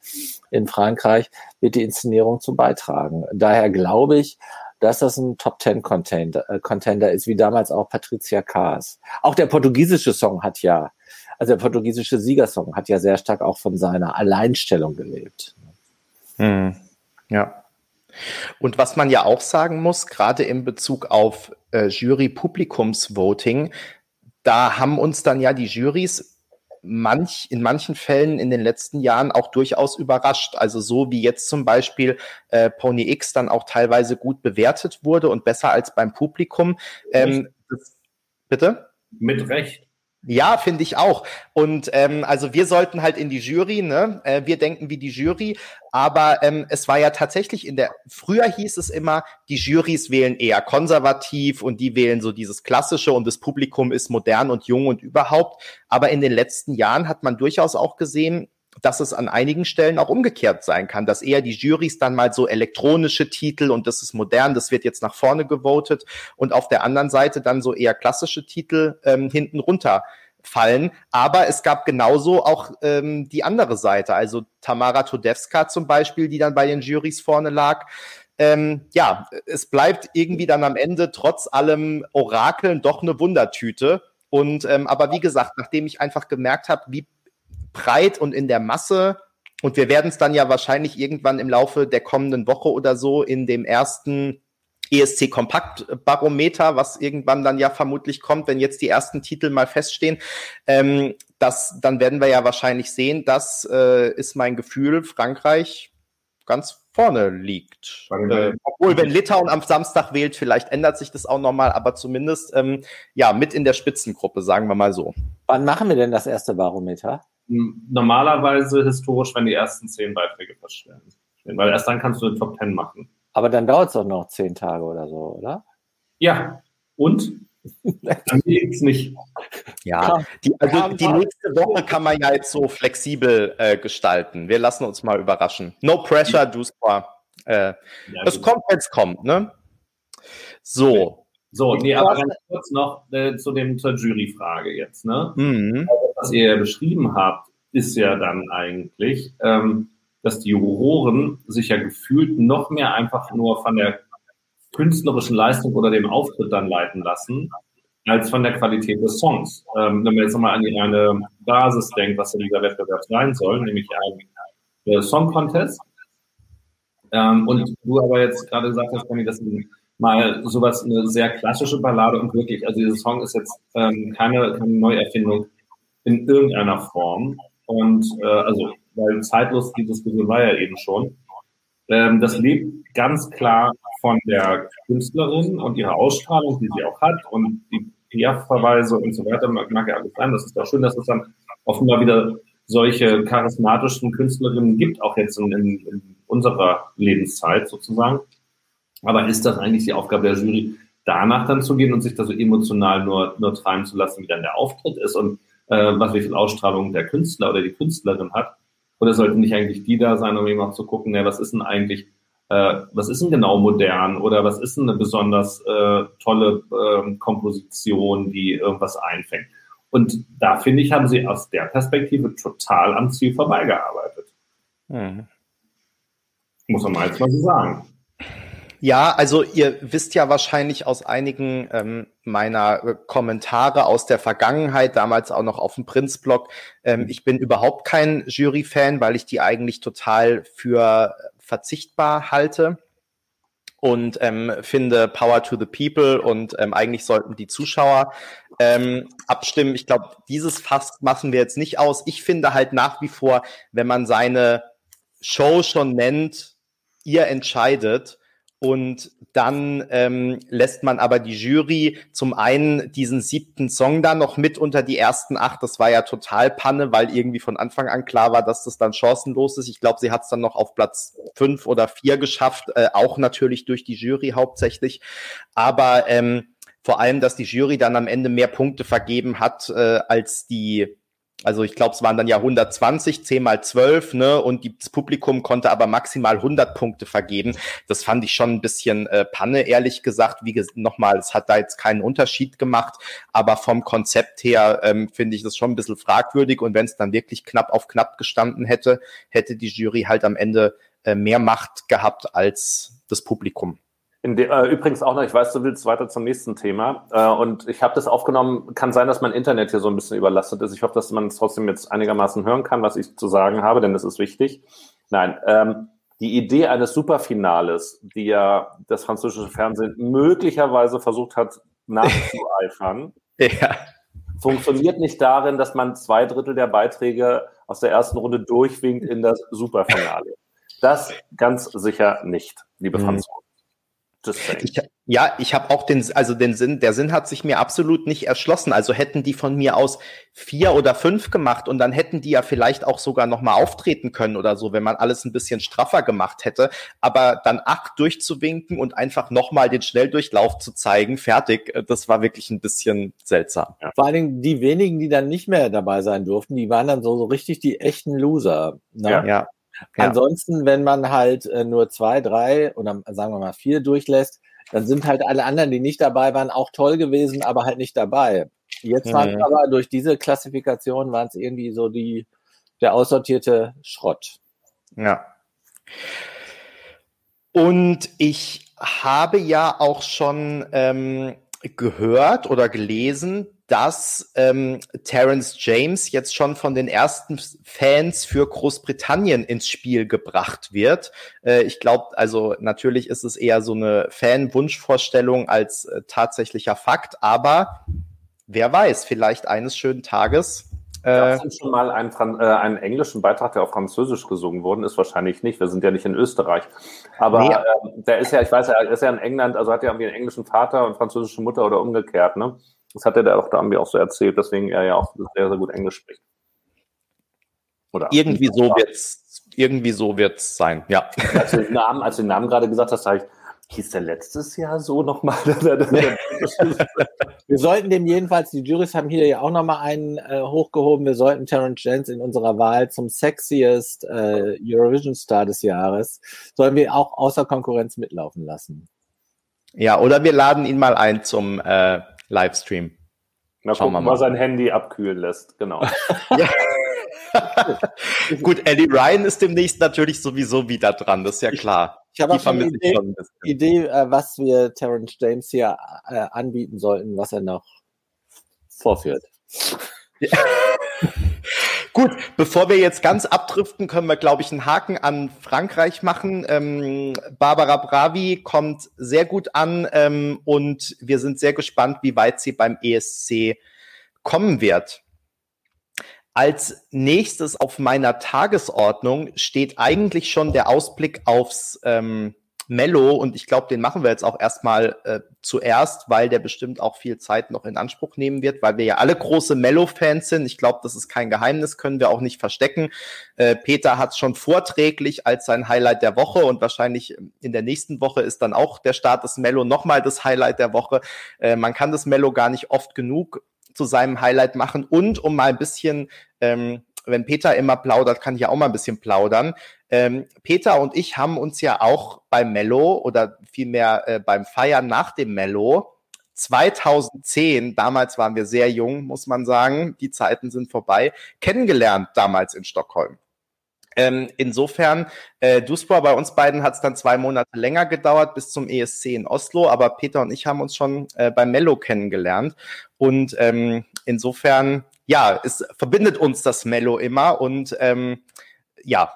in Frankreich, wird die Inszenierung zu beitragen. Daher glaube ich, dass das ein Top Ten Contender, äh, Contender ist, wie damals auch Patricia Kaas. Auch der portugiesische Song hat ja, also der portugiesische Siegersong hat ja sehr stark auch von seiner Alleinstellung gelebt. Hm. Ja. Und was man ja auch sagen muss, gerade in Bezug auf äh, Jury-Publikumsvoting, da haben uns dann ja die Jurys manch, in manchen Fällen in den letzten Jahren auch durchaus überrascht. Also so wie jetzt zum Beispiel äh, Pony X dann auch teilweise gut bewertet wurde und besser als beim Publikum. Ähm, das, bitte? Mit Recht. Ja, finde ich auch. Und ähm, also wir sollten halt in die Jury, ne? Äh, wir denken wie die Jury, aber ähm, es war ja tatsächlich in der, früher hieß es immer, die Jurys wählen eher konservativ und die wählen so dieses Klassische und das Publikum ist modern und jung und überhaupt. Aber in den letzten Jahren hat man durchaus auch gesehen, dass es an einigen Stellen auch umgekehrt sein kann, dass eher die Jurys dann mal so elektronische Titel und das ist modern, das wird jetzt nach vorne gewotet und auf der anderen Seite dann so eher klassische Titel ähm, hinten runter fallen. Aber es gab genauso auch ähm, die andere Seite, also Tamara Todevska zum Beispiel, die dann bei den Jurys vorne lag. Ähm, ja, es bleibt irgendwie dann am Ende trotz allem Orakeln doch eine Wundertüte. Und ähm, aber wie gesagt, nachdem ich einfach gemerkt habe, wie breit und in der Masse und wir werden es dann ja wahrscheinlich irgendwann im Laufe der kommenden Woche oder so in dem ersten ESC Kompakt Barometer, was irgendwann dann ja vermutlich kommt, wenn jetzt die ersten Titel mal feststehen. Ähm, das, dann werden wir ja wahrscheinlich sehen, das äh, ist mein Gefühl, Frankreich ganz vorne liegt. Äh, obwohl, wenn Litauen am Samstag wählt, vielleicht ändert sich das auch nochmal, aber zumindest ähm, ja mit in der Spitzengruppe, sagen wir mal so. Wann machen wir denn das erste Barometer? Normalerweise historisch, wenn die ersten zehn Beiträge feststellen. Weil erst dann kannst du den Top Ten machen. Aber dann dauert es doch noch zehn Tage oder so, oder? Ja. Und? dann geht's nicht. Ja, die, also die nächste Woche kann man ja jetzt so flexibel äh, gestalten. Wir lassen uns mal überraschen. No pressure, do score. Äh, ja, es kommt, wenn es kommt, ne? So. So, nee, aber ganz kurz noch äh, zu dem zur Juryfrage jetzt, ne? Mhm. Also, was ihr beschrieben habt, ist ja dann eigentlich, ähm, dass die Juroren sich ja gefühlt noch mehr einfach nur von der künstlerischen Leistung oder dem Auftritt dann leiten lassen, als von der Qualität des Songs. Ähm, wenn man jetzt nochmal an die reine Basis denkt, was in dieser Wettbewerb sein soll, nämlich ein Song Contest. Ähm, und du aber jetzt gerade gesagt hast, Conny, dass mal sowas, eine sehr klassische Ballade und wirklich, also dieser Song ist jetzt ähm, keine, keine Neuerfindung in irgendeiner Form. Und äh, also weil zeitlos die Diskussion war ja eben schon. Ähm, das lebt ganz klar von der Künstlerin und ihrer Ausstrahlung, die sie auch hat und die PR-Verweise und so weiter, mag, mag ja alles sein. Das ist auch schön, dass es dann offenbar wieder solche charismatischen Künstlerinnen gibt, auch jetzt in, in, in unserer Lebenszeit sozusagen. Aber ist das eigentlich die Aufgabe der Jury, danach dann zu gehen und sich da so emotional nur, nur treiben zu lassen, wie dann der Auftritt ist und äh, was wie viel Ausstrahlung der Künstler oder die Künstlerin hat? Oder sollten nicht eigentlich die da sein, um eben auch zu gucken, ne, was ist denn eigentlich, äh, was ist denn genau modern oder was ist denn eine besonders äh, tolle äh, Komposition, die irgendwas einfängt? Und da finde ich, haben sie aus der Perspektive total am Ziel vorbeigearbeitet. Mhm. Muss man mal jetzt mal so sagen. Ja, also ihr wisst ja wahrscheinlich aus einigen ähm, meiner äh, Kommentare aus der Vergangenheit, damals auch noch auf dem Prinz-Blog, ähm, ich bin überhaupt kein Jury-Fan, weil ich die eigentlich total für verzichtbar halte und ähm, finde Power to the People und ähm, eigentlich sollten die Zuschauer ähm, abstimmen. Ich glaube, dieses Fass machen wir jetzt nicht aus. Ich finde halt nach wie vor, wenn man seine Show schon nennt, ihr entscheidet, und dann ähm, lässt man aber die Jury zum einen diesen siebten Song dann noch mit unter die ersten acht. Das war ja total Panne, weil irgendwie von Anfang an klar war, dass das dann chancenlos ist. Ich glaube, sie hat es dann noch auf Platz fünf oder vier geschafft, äh, auch natürlich durch die Jury hauptsächlich. Aber ähm, vor allem, dass die Jury dann am Ende mehr Punkte vergeben hat äh, als die also ich glaube, es waren dann ja 120, 10 mal 12, ne? Und das Publikum konnte aber maximal 100 Punkte vergeben. Das fand ich schon ein bisschen äh, Panne, ehrlich gesagt. Wie ges nochmal, es hat da jetzt keinen Unterschied gemacht, aber vom Konzept her ähm, finde ich das schon ein bisschen fragwürdig. Und wenn es dann wirklich knapp auf knapp gestanden hätte, hätte die Jury halt am Ende äh, mehr Macht gehabt als das Publikum. De, äh, übrigens auch noch, ich weiß, du willst weiter zum nächsten Thema. Äh, und ich habe das aufgenommen. Kann sein, dass mein Internet hier so ein bisschen überlastet ist. Ich hoffe, dass man es trotzdem jetzt einigermaßen hören kann, was ich zu sagen habe, denn das ist wichtig. Nein, ähm, die Idee eines Superfinales, die ja das französische Fernsehen möglicherweise versucht hat nachzueifern, (laughs) ja. funktioniert nicht darin, dass man zwei Drittel der Beiträge aus der ersten Runde durchwinkt in das Superfinale. Das ganz sicher nicht, liebe mhm. Franzosen. Ich, ja, ich habe auch den, also den Sinn, der Sinn hat sich mir absolut nicht erschlossen. Also hätten die von mir aus vier oder fünf gemacht und dann hätten die ja vielleicht auch sogar noch mal auftreten können oder so, wenn man alles ein bisschen straffer gemacht hätte. Aber dann acht durchzuwinken und einfach noch mal den Schnelldurchlauf zu zeigen, fertig, äh, das war wirklich ein bisschen seltsam. Ja. Vor allen Dingen die wenigen, die dann nicht mehr dabei sein durften, die waren dann so, so richtig die echten Loser. Ne? Ja. ja. Ja. Ansonsten, wenn man halt äh, nur zwei, drei oder sagen wir mal vier durchlässt, dann sind halt alle anderen, die nicht dabei waren, auch toll gewesen, aber halt nicht dabei. Jetzt waren mhm. aber durch diese Klassifikation waren es irgendwie so die der aussortierte Schrott. Ja. Und ich habe ja auch schon ähm, gehört oder gelesen, dass ähm, Terence James jetzt schon von den ersten Fans für Großbritannien ins Spiel gebracht wird. Äh, ich glaube, also natürlich ist es eher so eine Fan-Wunschvorstellung als äh, tatsächlicher Fakt, aber wer weiß, vielleicht eines schönen Tages Gab es schon mal einen, äh, einen englischen Beitrag, der auf Französisch gesungen worden ist? Wahrscheinlich nicht. Wir sind ja nicht in Österreich. Aber nee. äh, der ist ja, ich weiß, er ist ja in England, also hat er irgendwie einen englischen Vater und französische Mutter oder umgekehrt, ne? Das hat er da auch da auch so erzählt, deswegen er ja auch sehr, sehr gut Englisch spricht. Oder irgendwie so wird's, irgendwie so wird's sein, ja. (laughs) Als du den Namen, als du den Namen gerade gesagt hast, habe ich, hieß der letztes Jahr so nochmal? (laughs) wir sollten dem jedenfalls, die Jurys haben hier ja auch nochmal einen äh, hochgehoben, wir sollten Terence Jens in unserer Wahl zum sexiest äh, Eurovision Star des Jahres, sollen wir auch außer Konkurrenz mitlaufen lassen. Ja, oder wir laden ihn mal ein zum äh, Livestream. Mal Schauen gucken, wir mal. was sein Handy abkühlen lässt, genau. (laughs) (laughs) Gut, Eddie Ryan ist demnächst natürlich sowieso wieder dran, das ist ja klar. Ich habe auch schon eine Idee, schon ein Idee äh, was wir Terence James hier äh, anbieten sollten, was er noch vorführt. Ja. (laughs) Gut, bevor wir jetzt ganz abdriften, können wir, glaube ich, einen Haken an Frankreich machen. Ähm, Barbara Bravi kommt sehr gut an ähm, und wir sind sehr gespannt, wie weit sie beim ESC kommen wird. Als nächstes auf meiner Tagesordnung steht eigentlich schon der Ausblick aufs ähm, Mello und ich glaube, den machen wir jetzt auch erstmal äh, zuerst, weil der bestimmt auch viel Zeit noch in Anspruch nehmen wird, weil wir ja alle große Mello-Fans sind. Ich glaube, das ist kein Geheimnis, können wir auch nicht verstecken. Äh, Peter hat es schon vorträglich als sein Highlight der Woche und wahrscheinlich in der nächsten Woche ist dann auch der Start des Mello nochmal das Highlight der Woche. Äh, man kann das Mello gar nicht oft genug zu seinem Highlight machen und um mal ein bisschen, ähm, wenn Peter immer plaudert, kann ich ja auch mal ein bisschen plaudern. Ähm, Peter und ich haben uns ja auch beim Mello oder vielmehr äh, beim Feiern nach dem Mello 2010, damals waren wir sehr jung, muss man sagen, die Zeiten sind vorbei, kennengelernt damals in Stockholm. Ähm, insofern, äh, Duspor, bei uns beiden hat es dann zwei Monate länger gedauert bis zum ESC in Oslo, aber Peter und ich haben uns schon äh, beim Mello kennengelernt. Und ähm, insofern, ja, es verbindet uns das Mello immer und ähm, ja,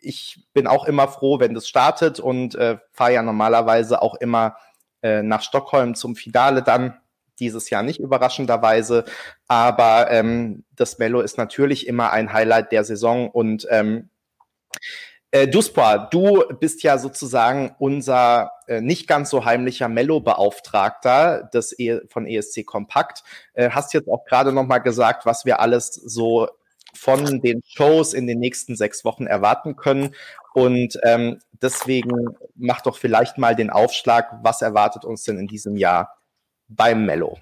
ich bin auch immer froh, wenn das startet und äh, fahre ja normalerweise auch immer äh, nach Stockholm zum Finale dann. Dieses Jahr nicht überraschenderweise, aber ähm, das Mello ist natürlich immer ein Highlight der Saison und ähm, äh, Duspa, du bist ja sozusagen unser äh, nicht ganz so heimlicher Mello-Beauftragter des e von ESC Kompakt. Äh, hast jetzt auch gerade noch mal gesagt, was wir alles so von den Shows in den nächsten sechs Wochen erwarten können. Und ähm, deswegen mach doch vielleicht mal den Aufschlag, was erwartet uns denn in diesem Jahr beim Mello?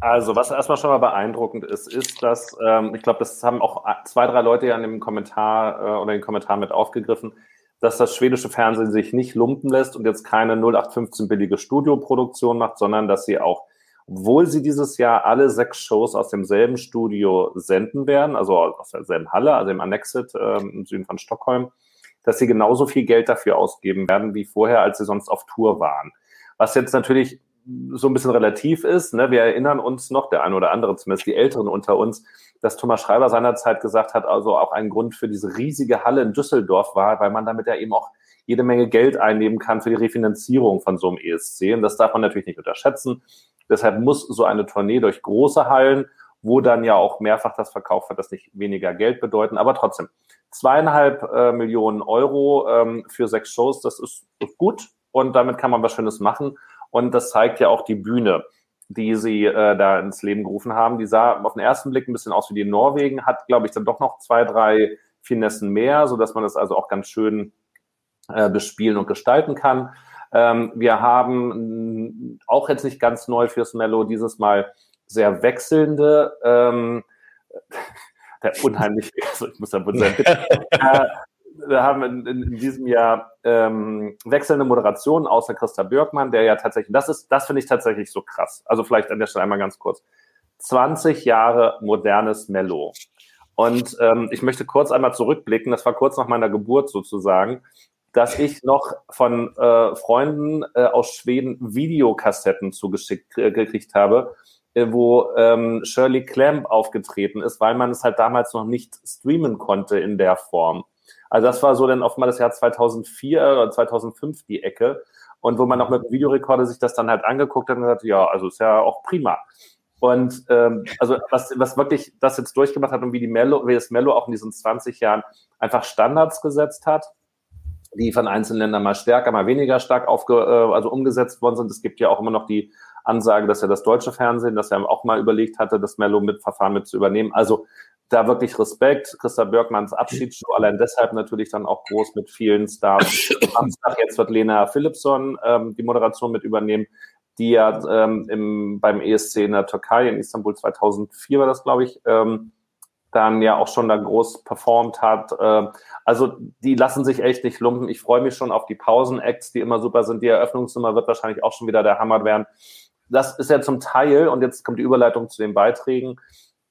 Also, was erstmal schon mal beeindruckend ist, ist, dass, ähm, ich glaube, das haben auch zwei, drei Leute ja in dem Kommentar äh, oder in den Kommentaren mit aufgegriffen, dass das schwedische Fernsehen sich nicht lumpen lässt und jetzt keine 0815 billige Studioproduktion macht, sondern dass sie auch, obwohl sie dieses Jahr alle sechs Shows aus demselben Studio senden werden, also aus derselben Halle, also im Annexit äh, im Süden von Stockholm, dass sie genauso viel Geld dafür ausgeben werden wie vorher, als sie sonst auf Tour waren. Was jetzt natürlich so ein bisschen relativ ist. Ne? Wir erinnern uns noch, der eine oder andere, zumindest die Älteren unter uns, dass Thomas Schreiber seinerzeit gesagt hat, also auch ein Grund für diese riesige Halle in Düsseldorf war, weil man damit ja eben auch jede Menge Geld einnehmen kann für die Refinanzierung von so einem ESC. Und das darf man natürlich nicht unterschätzen. Deshalb muss so eine Tournee durch große Hallen, wo dann ja auch mehrfach das Verkauf hat, das nicht weniger Geld bedeuten. Aber trotzdem, zweieinhalb äh, Millionen Euro ähm, für sechs Shows, das ist, ist gut. Und damit kann man was Schönes machen. Und das zeigt ja auch die Bühne, die sie äh, da ins Leben gerufen haben. Die sah auf den ersten Blick ein bisschen aus wie die in Norwegen, hat, glaube ich, dann doch noch zwei, drei Finessen mehr, so dass man das also auch ganz schön äh, bespielen und gestalten kann. Ähm, wir haben auch jetzt nicht ganz neu fürs Mello dieses Mal sehr wechselnde ähm, (laughs) der unheimlich, also ich muss da wohl sagen, (laughs) äh, wir haben in, in, in diesem Jahr ähm, wechselnde Moderationen außer Christa Björkmann, der ja tatsächlich, das ist, das finde ich tatsächlich so krass. Also vielleicht an der Stelle einmal ganz kurz. 20 Jahre modernes Mello. Und ähm, ich möchte kurz einmal zurückblicken, das war kurz nach meiner Geburt sozusagen, dass ich noch von äh, Freunden äh, aus Schweden Videokassetten zugeschickt äh, gekriegt habe, äh, wo ähm, Shirley Clamp aufgetreten ist, weil man es halt damals noch nicht streamen konnte in der Form. Also das war so dann oft mal das Jahr 2004 oder 2005 die Ecke und wo man noch mit dem Videorekorder sich das dann halt angeguckt hat und gesagt, ja, also ist ja auch prima. Und ähm, also was, was wirklich das jetzt durchgemacht hat und wie die Mello, wie das Mello auch in diesen 20 Jahren einfach Standards gesetzt hat, die von einzelnen Ländern mal stärker, mal weniger stark aufge, äh, also umgesetzt worden sind. Es gibt ja auch immer noch die Ansage, dass ja das deutsche Fernsehen, das ja auch mal überlegt hatte, das Mello mit Verfahren mit zu übernehmen. Also da wirklich Respekt. Christa Bergmanns Abschiedsshow, allein deshalb natürlich dann auch groß mit vielen Stars. Samstag jetzt wird Lena Philipson ähm, die Moderation mit übernehmen die ja ähm, im, beim ESC in der Türkei, in Istanbul 2004 war das, glaube ich, ähm, dann ja auch schon da groß performt hat. Äh, also die lassen sich echt nicht lumpen. Ich freue mich schon auf die Pausen-Acts, die immer super sind. Die Eröffnungsnummer wird wahrscheinlich auch schon wieder der Hammer werden. Das ist ja zum Teil, und jetzt kommt die Überleitung zu den Beiträgen,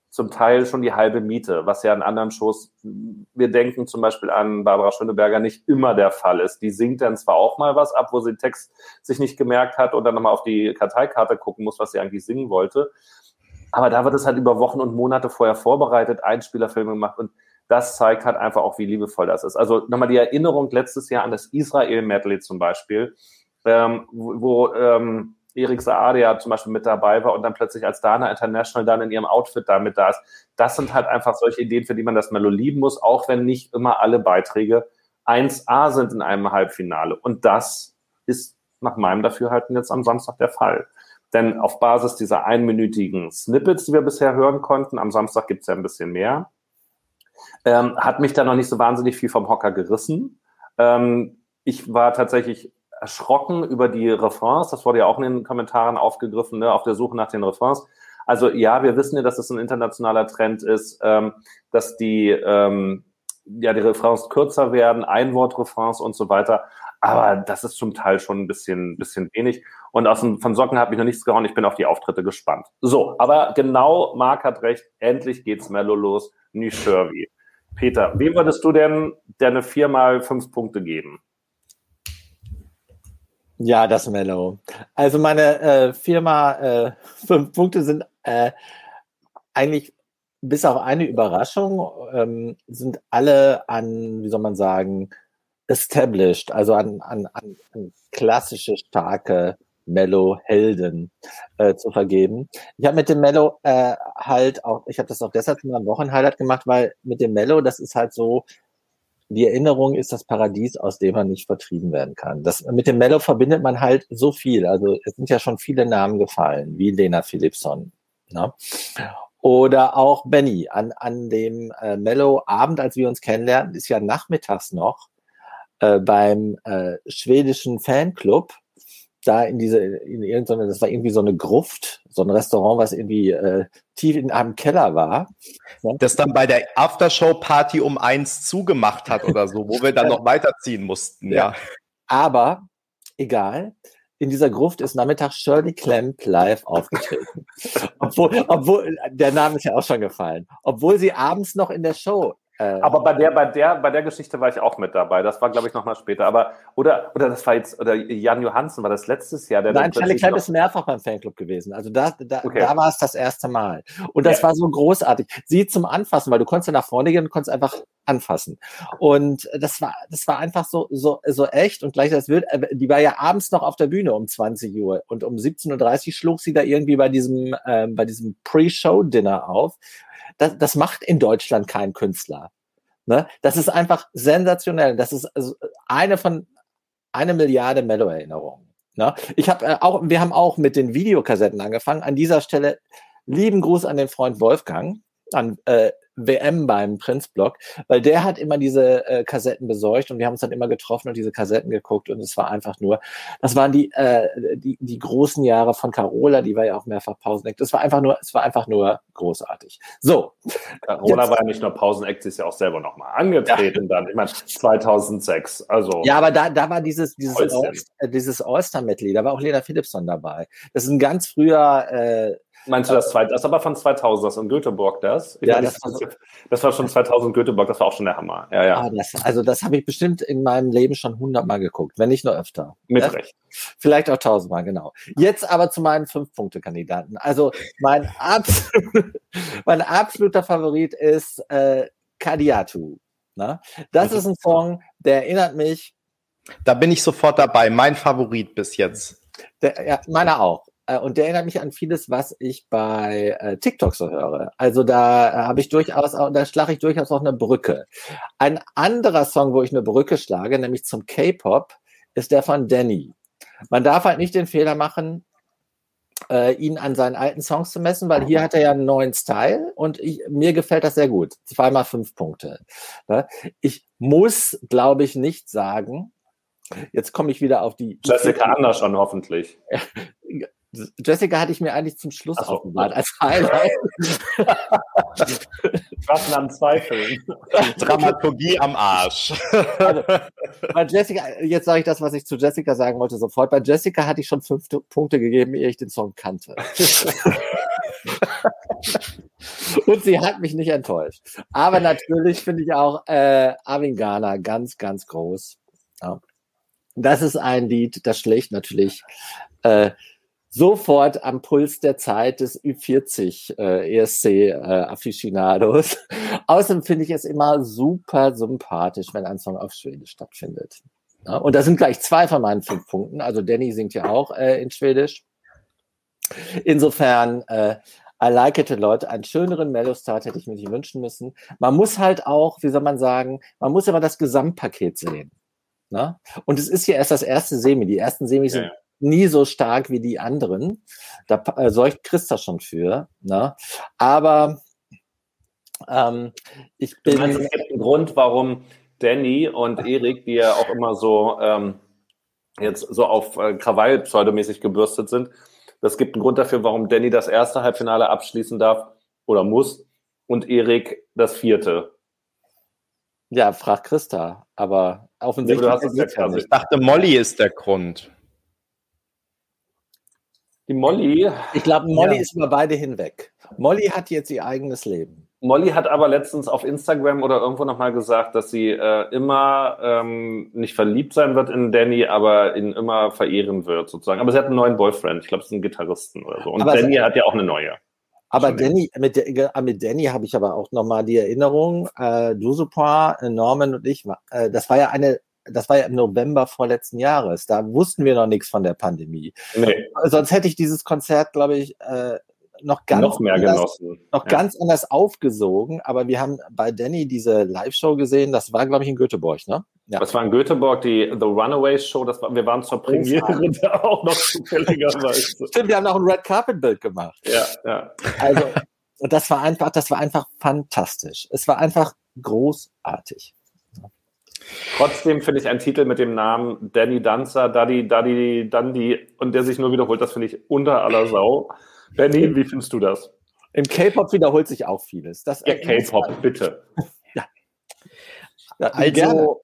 zum Teil schon die halbe Miete, was ja in anderen Shows, wir denken zum Beispiel an Barbara Schöneberger, nicht immer der Fall ist. Die singt dann zwar auch mal was ab, wo sie den Text sich nicht gemerkt hat und dann nochmal auf die Karteikarte gucken muss, was sie eigentlich singen wollte. Aber da wird es halt über Wochen und Monate vorher vorbereitet, Einspielerfilme gemacht und das zeigt halt einfach auch, wie liebevoll das ist. Also nochmal die Erinnerung letztes Jahr an das Israel-Medley zum Beispiel, ähm, wo, ähm, Erik Saade ja zum Beispiel mit dabei war und dann plötzlich als Dana International dann in ihrem Outfit damit da ist. Das sind halt einfach solche Ideen, für die man das Melo lieben muss, auch wenn nicht immer alle Beiträge 1A sind in einem Halbfinale. Und das ist nach meinem Dafürhalten jetzt am Samstag der Fall. Denn auf Basis dieser einminütigen Snippets, die wir bisher hören konnten, am Samstag gibt es ja ein bisschen mehr, ähm, hat mich da noch nicht so wahnsinnig viel vom Hocker gerissen. Ähm, ich war tatsächlich erschrocken über die Refrains. Das wurde ja auch in den Kommentaren aufgegriffen, ne, auf der Suche nach den Refrains. Also ja, wir wissen ja, dass es ein internationaler Trend ist, ähm, dass die, ähm, ja, die Refrains kürzer werden, Einwortrefrains und so weiter. Aber das ist zum Teil schon ein bisschen, bisschen wenig. Und aus dem, von Socken habe ich noch nichts gehauen. Ich bin auf die Auftritte gespannt. So, aber genau, Marc hat recht. Endlich geht's Mello los. Nishirvi. Peter, wem würdest du denn deine viermal fünf Punkte geben? Ja, das Mellow. Also meine äh, Firma äh, (laughs) fünf Punkte sind äh, eigentlich bis auf eine Überraschung ähm, sind alle an, wie soll man sagen, established, also an, an, an, an klassische, starke Mellow-Helden äh, zu vergeben. Ich habe mit dem Mellow äh, halt auch, ich habe das auch deshalb mal am Wochenhighlight gemacht, weil mit dem Mellow, das ist halt so, die Erinnerung ist das Paradies, aus dem man nicht vertrieben werden kann. Das, mit dem Mellow verbindet man halt so viel. Also es sind ja schon viele Namen gefallen, wie Lena Philipson. Ne? Oder auch Benny. An, an dem äh, Mellow-Abend, als wir uns kennenlernen, ist ja nachmittags noch äh, beim äh, schwedischen Fanclub da in diese, in irgendeine, das war irgendwie so eine Gruft, so ein Restaurant, was irgendwie äh, tief in einem Keller war. Ne? Das dann bei der Aftershow-Party um eins zugemacht hat oder so, wo wir dann noch weiterziehen mussten, ja. ja. Aber egal, in dieser Gruft ist nachmittags Shirley Clamp live aufgetreten. (laughs) obwohl, obwohl, der Name ist ja auch schon gefallen. Obwohl sie abends noch in der Show aber bei der, bei der, bei der Geschichte war ich auch mit dabei. Das war, glaube ich, nochmal später. Aber oder oder das war jetzt oder Jan Johansen war das letztes Jahr. Der Nein, Charlie Klein ist mehrfach beim Fanclub gewesen. Also da, da, okay. da war es das erste Mal. Und das ja. war so großartig. Sie zum Anfassen, weil du konntest ja nach vorne gehen und konntest einfach anfassen. Und das war, das war einfach so, so, so echt. Und gleich das wird, äh, die war ja abends noch auf der Bühne um 20 Uhr und um 17.30 Uhr schlug sie da irgendwie bei diesem, äh, bei diesem Pre-Show-Dinner auf das, das macht in Deutschland kein Künstler. Ne? Das ist einfach sensationell. Das ist also eine von eine Milliarde Mellow-Erinnerungen. Ne? Ich habe äh, auch, wir haben auch mit den Videokassetten angefangen. An dieser Stelle lieben Gruß an den Freund Wolfgang, an äh, WM beim Prinzblock, weil der hat immer diese äh, Kassetten besorgt und wir haben uns dann immer getroffen und diese Kassetten geguckt und es war einfach nur, das waren die, äh, die, die großen Jahre von Carola, die war ja auch mehrfach Pauseneck. Das war einfach nur, es war einfach nur großartig. So. Carola Jetzt, war ja nicht nur Pauseneck, sie ist ja auch selber nochmal angetreten ja. dann. Ich meine, 2006, also. Ja, aber da, da war dieses, dieses, All, äh, dieses All-Star-Medley, da war auch Lena Philipson dabei. Das ist ein ganz früher, äh, Meinst du das zweite? Das ist aber von 2000, das in Göteborg, das? Ich Ja, meine, das war so- das war schon 2000 Göteborg, das war auch schon der Hammer. Ja, ja, Ah, das, also das habe ich bestimmt in meinem Leben schon hundertmal geguckt, wenn nicht nur öfter. mit Ja? Recht. Vielleicht auch tausendmal, genau. Jetzt aber zu meinen Fünf-Punkte-Kandidaten. Also mein, abs (laughs) mein absoluter Favorit ist äh, Kadiatu. Ne? Das ist ein Song, der erinnert mich, Da bin ich sofort dabei. Mein Favorit bis jetzt. der, ja, meiner auch. Äh, Und der erinnert mich an vieles, was ich bei äh, TikTok so höre. Also da äh, habe ich durchaus, da schlage ich durchaus auch eine Brücke. Ein anderer Song, wo ich eine Brücke schlage, nämlich zum K-Pop, ist der von Danny. Man darf halt nicht den Fehler machen, äh, ihn an seinen alten Songs zu messen, weil hier hat er ja einen neuen Style und ich, mir gefällt das sehr gut. Zweimal fünf Punkte. Ne? Ich muss, glaube ich, nicht sagen, jetzt komme ich wieder auf die Jessica Andersson hoffentlich. (laughs) Jessica hatte ich mir eigentlich zum Schluss Ach so. aufbewahrt als Highlight. Waffen am Zweifeln. (laughs) Dramaturgie am Arsch. Bei Jessica, jetzt sage ich das, was ich zu Jessica sagen wollte, sofort. Bei Jessica hatte ich schon fünf Punkte gegeben, ehe ich den Song kannte. (laughs) Und sie hat mich nicht enttäuscht. Aber natürlich finde ich auch äh, Arvin Ghana ganz, ganz groß. Ja. Das ist ein Lied, das schlägt natürlich äh, sofort am Puls der Zeit des Ü40 äh, ESC äh, Aficionados. (laughs) Außerdem finde ich es immer super sympathisch, wenn ein Song auf Schwedisch stattfindet. Ja, und da sind gleich zwei von meinen fünf Punkten. Also Danny singt ja auch äh, in Schwedisch. Insofern, äh, I like it a lot. Einen schöneren Mellow-Start hätte ich mir nicht wünschen müssen. Man muss halt auch, wie soll man sagen, man muss immer das Gesamtpaket sehen. Ne? Und es ist ja erst das erste Semi. Die ersten Semis Ja, sind ja. Nie so stark wie die anderen. Da äh, sorgt Christa schon für. Ne? Aber ähm, ich Du bin. meinst, es gibt einen Grund, warum Danny und Erik, die ja auch immer so ähm, jetzt so auf äh, Krawall pseudomäßig gebürstet sind, das gibt einen Grund dafür, warum Danny das erste Halbfinale abschließen darf oder muss und Erik das vierte. Ja, frag Christa. Aber offensichtlich. Ja, du hast es ja nicht. Ich dachte, Molly ist der Grund. Die Molly, Ich glaube, Molly Ja. ist über beide hinweg. Molly hat jetzt ihr eigenes Leben. Molly hat aber letztens auf Instagram oder irgendwo nochmal gesagt, dass sie äh, immer ähm, nicht verliebt sein wird in Danny, aber ihn immer verehren wird, sozusagen. Aber sie hat einen neuen Boyfriend. Ich glaube, es ist ein Gitarristen oder so. Und Aber Danny hat ja auch eine neue. Aber Danny, mit, äh, mit Danny habe ich aber auch nochmal die Erinnerung, äh, Dusupin, äh, Norman und ich, äh, das war ja eine, das war ja im November vorletzten Jahres. Da wussten wir noch nichts von der Pandemie. Nee, Sonst hätte ich dieses Konzert, glaube ich, äh, noch ganz noch mehr anders, genossen. noch Ja. ganz anders aufgesogen. Aber wir haben bei Danny diese Live-Show gesehen. Das war, glaube ich, in Göteborg, ne? Ja. Das war in Göteborg, die The Runaways Show. Das war, wir waren zur Premiere (laughs) da auch noch zufälligerweise. Stimmt, wir haben auch ein Red Carpet Bild gemacht. Ja, ja. Also, und das war einfach, das war einfach fantastisch. Es war einfach großartig. Trotzdem finde ich einen Titel mit dem Namen Danny Dancer, Daddy, Daddy, Dandy und der sich nur wiederholt, das finde ich unter aller Sau. Danny, wie findest du das? Im K-Pop wiederholt sich auch vieles. Das Ja, K-Pop, bitte. Ja. Also,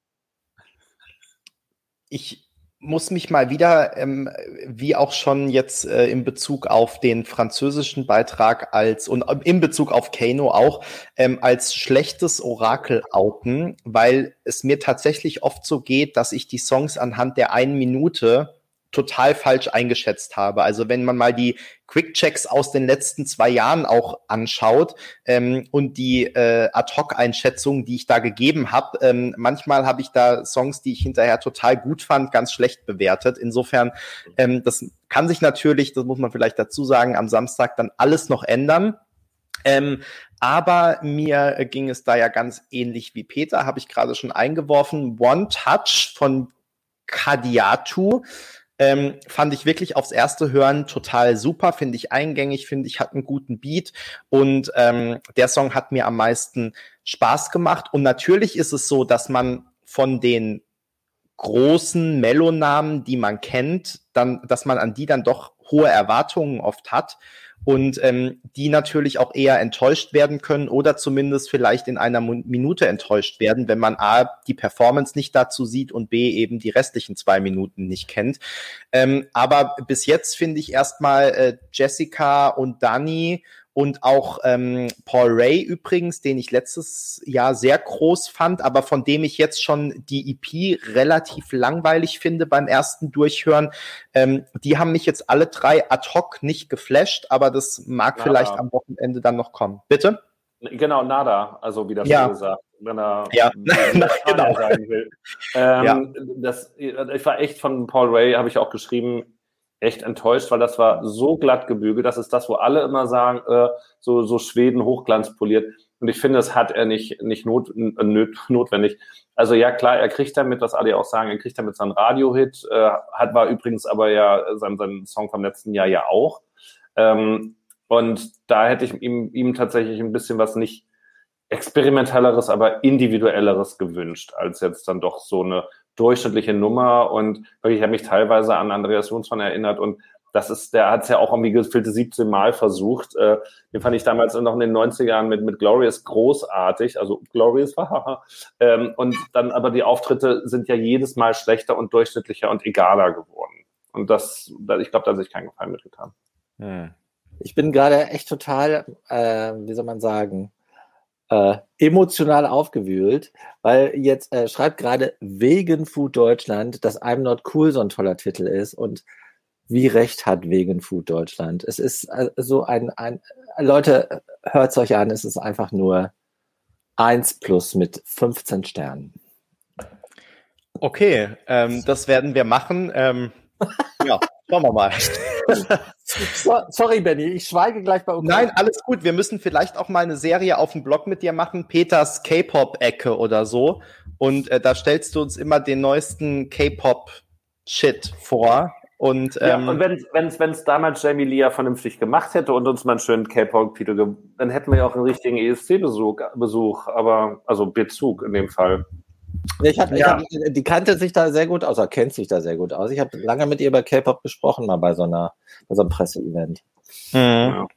ich muss mich mal wieder, ähm, wie auch schon jetzt äh, in Bezug auf den französischen Beitrag als und in Bezug auf Kano auch, ähm, als schlechtes Orakel outen, weil es mir tatsächlich oft so geht, dass ich die Songs anhand der einen Minute total falsch eingeschätzt habe. Also wenn man mal die Quick-Checks aus den letzten zwei Jahren auch anschaut ähm, und die äh, Ad-Hoc-Einschätzungen, die ich da gegeben habe, ähm, manchmal habe ich da Songs, die ich hinterher total gut fand, ganz schlecht bewertet. Insofern, ähm, das kann sich natürlich, das muss man vielleicht dazu sagen, am Samstag dann alles noch ändern. Ähm, aber mir ging es da ja ganz ähnlich wie Peter, habe ich gerade schon eingeworfen. One Touch von Kadiatu. Ähm, fand ich wirklich aufs erste Hören total super, finde ich eingängig, finde ich hat einen guten Beat und ähm, der Song hat mir am meisten Spaß gemacht. Und natürlich ist es so, dass man von den großen Melonamen, die man kennt, dann, dass man an die dann doch hohe Erwartungen oft hat und ähm, die natürlich auch eher enttäuscht werden können oder zumindest vielleicht in einer Minute enttäuscht werden, wenn man A, die Performance nicht dazu sieht und B, eben die restlichen zwei Minuten nicht kennt. Ähm, aber bis jetzt finde ich erstmal äh, Jessica und Dani und auch ähm, Paul Ray übrigens, den ich letztes Jahr sehr groß fand, aber von dem ich jetzt schon die EP relativ langweilig finde beim ersten Durchhören. Ähm, die haben mich jetzt alle drei ad hoc nicht geflasht, aber das mag nada. vielleicht am Wochenende dann noch kommen. Bitte? Genau, nada, also wie das ja. gesagt, wenn er ja. (laughs) (laughs) genau. sein will. Ähm, ja. das, ich war echt von Paul Ray, habe ich auch geschrieben, echt enttäuscht, weil das war so glatt gebügelt. Das ist das, wo alle immer sagen, äh, so, so Schweden hochglanzpoliert. Und ich finde, das hat er nicht, nicht not, not, (laughs) notwendig. Also ja, klar, er kriegt damit, was alle auch sagen, er kriegt damit seinen Radio-Hit, äh, hat war übrigens aber ja sein, sein Song vom letzten Jahr ja auch. Ähm, und da hätte ich ihm, ihm tatsächlich ein bisschen was nicht experimentelleres, aber individuelleres gewünscht, als jetzt dann doch so eine durchschnittliche Nummer und wirklich, ich habe mich teilweise an Andreas Jonsson erinnert und das ist, der hat es ja auch irgendwie gefüllte 17 Mal versucht. Äh, den fand ich damals noch in den 90er Jahren mit, mit Glorious großartig, also Glorious war, (laughs) ähm, und dann aber die Auftritte sind ja jedes Mal schlechter und durchschnittlicher und egaler geworden. Und das, ich glaube, da hat sich keinen Gefallen mitgetan. Hm. Ich bin gerade echt total, äh, wie soll man sagen, äh, emotional aufgewühlt, weil jetzt äh, schreibt gerade Wegen Food Deutschland, dass I'm Not Cool so ein toller Titel ist und wie recht hat Wegen Food Deutschland. Es ist äh, so ein, ein Leute, hört es euch an, es ist einfach nur eins plus mit 15 Sternen. Okay, ähm, das werden wir machen. Ähm, (laughs) ja, schauen wir mal. So, sorry, Benny, ich schweige gleich bei uns. Nein, alles gut. Wir müssen vielleicht auch mal eine Serie auf dem Blog mit dir machen, Peters K-Pop-Ecke oder so. Und äh, da stellst du uns immer den neuesten K-Pop-Shit vor. Und, ähm, ja, und wenn es wenn's damals Jamie Lee ja vernünftig gemacht hätte und uns mal einen schönen K-Pop-Titel, dann hätten wir ja auch einen richtigen ESC-Besuch, Besuch, aber also Bezug in dem Fall. Ich hab, ja. ich hab, die kannte sich da sehr gut aus, oder kennt sich da sehr gut aus. Ich habe lange mit ihr über K-Pop gesprochen, mal bei so, einer, bei so einem Presseevent. Mhm. Ja.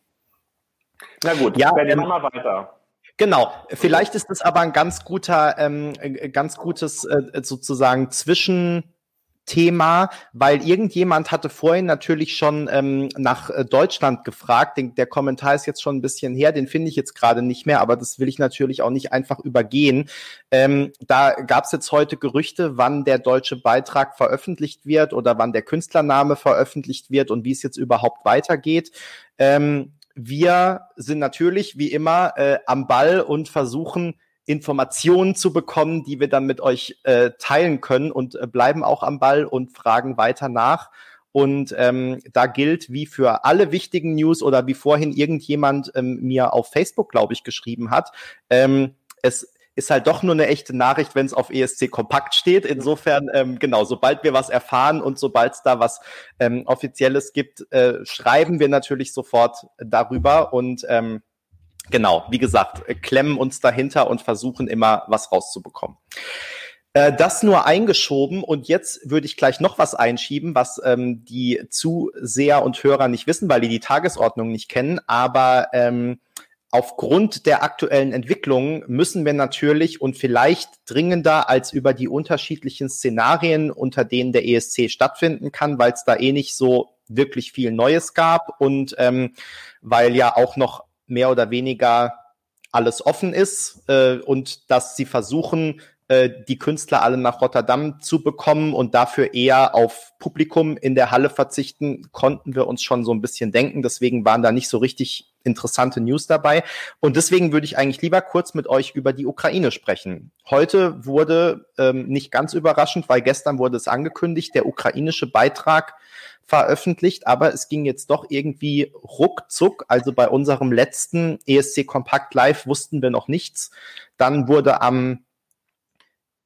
Na gut, ja, wir ähm, mal weiter. Genau, vielleicht ist es aber ein ganz guter, ähm, ganz gutes äh, sozusagen Zwischen Thema, weil irgendjemand hatte vorhin natürlich schon ähm, nach äh, Deutschland gefragt. Den, der Kommentar ist jetzt schon ein bisschen her, den finde ich jetzt gerade nicht mehr, aber das will ich natürlich auch nicht einfach übergehen. Ähm, da gab es jetzt heute Gerüchte, wann der deutsche Beitrag veröffentlicht wird oder wann der Künstlername veröffentlicht wird und wie es jetzt überhaupt weitergeht. Ähm, wir sind natürlich wie immer äh, am Ball und versuchen Informationen zu bekommen, die wir dann mit euch äh, teilen können und äh, bleiben auch am Ball und fragen weiter nach. Und ähm, da gilt wie für alle wichtigen News oder wie vorhin irgendjemand ähm, mir auf Facebook, glaube ich, geschrieben hat, ähm, es ist halt doch nur eine echte Nachricht, wenn es auf ESC kompakt steht. Insofern, ähm, genau, sobald wir was erfahren und sobald es da was ähm, Offizielles gibt, äh, schreiben wir natürlich sofort darüber und ähm, genau, wie gesagt, klemmen uns dahinter und versuchen immer was rauszubekommen. Äh, das nur eingeschoben und jetzt würde ich gleich noch was einschieben, was ähm, die Zuseher und Hörer nicht wissen, weil die die Tagesordnung nicht kennen. Aber ähm, aufgrund der aktuellen Entwicklungen müssen wir natürlich und vielleicht dringender als über die unterschiedlichen Szenarien, unter denen der ESC stattfinden kann, weil es da eh nicht so wirklich viel Neues gab und ähm, weil ja auch noch mehr oder weniger alles offen ist äh, und dass sie versuchen, äh, die Künstler alle nach Rotterdam zu bekommen und dafür eher auf Publikum in der Halle verzichten, konnten wir uns schon so ein bisschen denken. Deswegen waren da nicht so richtig interessante News dabei. Und deswegen würde ich eigentlich lieber kurz mit euch über die Ukraine sprechen. Heute wurde ähm, nicht ganz überraschend, weil gestern wurde es angekündigt, der ukrainische Beitrag veröffentlicht, aber es ging jetzt doch irgendwie ruckzuck. Also bei unserem letzten ESC Kompakt Live wussten wir noch nichts. Dann wurde am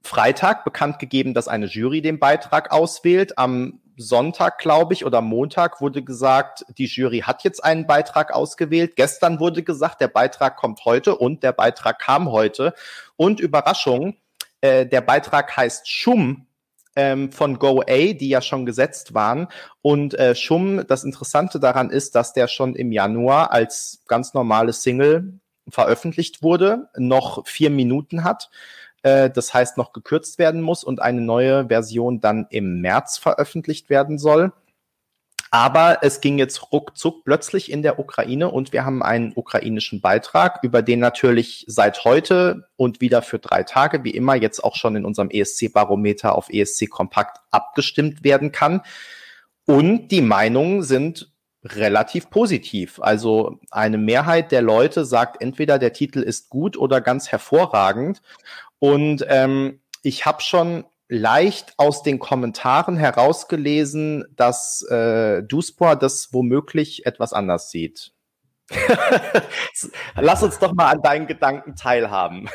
Freitag bekannt gegeben, dass eine Jury den Beitrag auswählt. Am Sonntag, glaube ich, oder Montag wurde gesagt, die Jury hat jetzt einen Beitrag ausgewählt. Gestern wurde gesagt, der Beitrag kommt heute und der Beitrag kam heute. Und Überraschung, äh, der Beitrag heißt Schum ähm, von Go A, die ja schon gesetzt waren. Und äh, Schum, das Interessante daran ist, dass der schon im Januar als ganz normale Single veröffentlicht wurde, noch vier Minuten hat. Äh, das heißt, noch gekürzt werden muss und eine neue Version dann im März veröffentlicht werden soll. Aber es ging jetzt ruckzuck plötzlich in der Ukraine und wir haben einen ukrainischen Beitrag, über den natürlich seit heute und wieder für drei Tage, wie immer, jetzt auch schon in unserem ESC-Barometer auf ESC Kompakt abgestimmt werden kann. Und die Meinungen sind relativ positiv. Also eine Mehrheit der Leute sagt entweder der Titel ist gut oder ganz hervorragend. Und ähm, ich habe schon leicht aus den Kommentaren herausgelesen, dass äh, Duspor das womöglich etwas anders sieht. (laughs) Lass uns doch mal an deinen Gedanken teilhaben.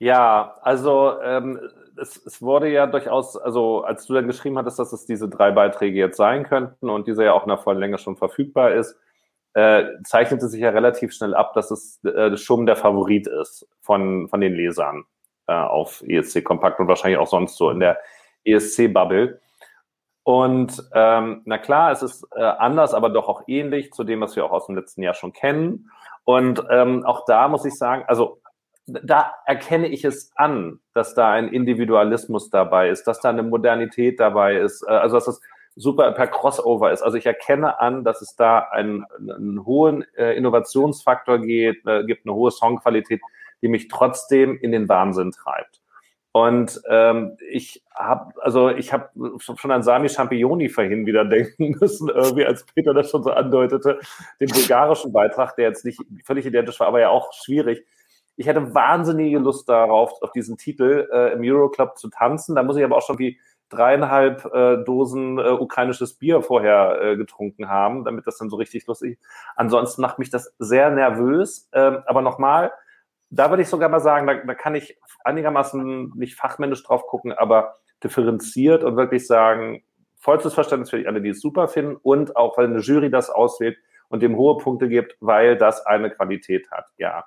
Ja, also ähm, es, es, wurde ja durchaus, also als du dann geschrieben hattest, dass es diese drei Beiträge jetzt sein könnten und diese ja auch nach vollen Länge schon verfügbar ist, äh, zeichnete sich ja relativ schnell ab, dass es äh, schon der Favorit ist von, von den Lesern äh, auf ESC Kompakt und wahrscheinlich auch sonst so in der ESC-Bubble. Und ähm, na klar, es ist äh, anders, aber doch auch ähnlich zu dem, was wir auch aus dem letzten Jahr schon kennen. Und ähm, auch da muss ich sagen, also da erkenne ich es an, dass da ein Individualismus dabei ist, dass da eine Modernität dabei ist, äh, also dass es super per Crossover ist. Also ich erkenne an, dass es da einen, einen hohen äh, Innovationsfaktor geht, äh, gibt eine hohe Songqualität, die mich trotzdem in den Wahnsinn treibt. Und ähm, ich habe, also ich habe schon an Sami Championi vorhin wieder (laughs) denken müssen, irgendwie, als Peter das schon so andeutete, den bulgarischen Beitrag, der jetzt nicht völlig identisch war, aber ja auch schwierig. Ich hätte wahnsinnige Lust darauf, auf diesen Titel äh, im Euroclub zu tanzen. Da muss ich aber auch schon wie dreieinhalb äh, Dosen äh, ukrainisches Bier vorher äh, getrunken haben, damit das dann so richtig lustig. Ansonsten macht mich das sehr nervös. Ähm, aber nochmal, da würde ich sogar mal sagen, da, da kann ich einigermaßen nicht fachmännisch drauf gucken, aber differenziert und wirklich sagen, vollstes Verständnis für alle, die es super finden und auch, weil eine Jury das auswählt und dem hohe Punkte gibt, weil das eine Qualität hat. Ja,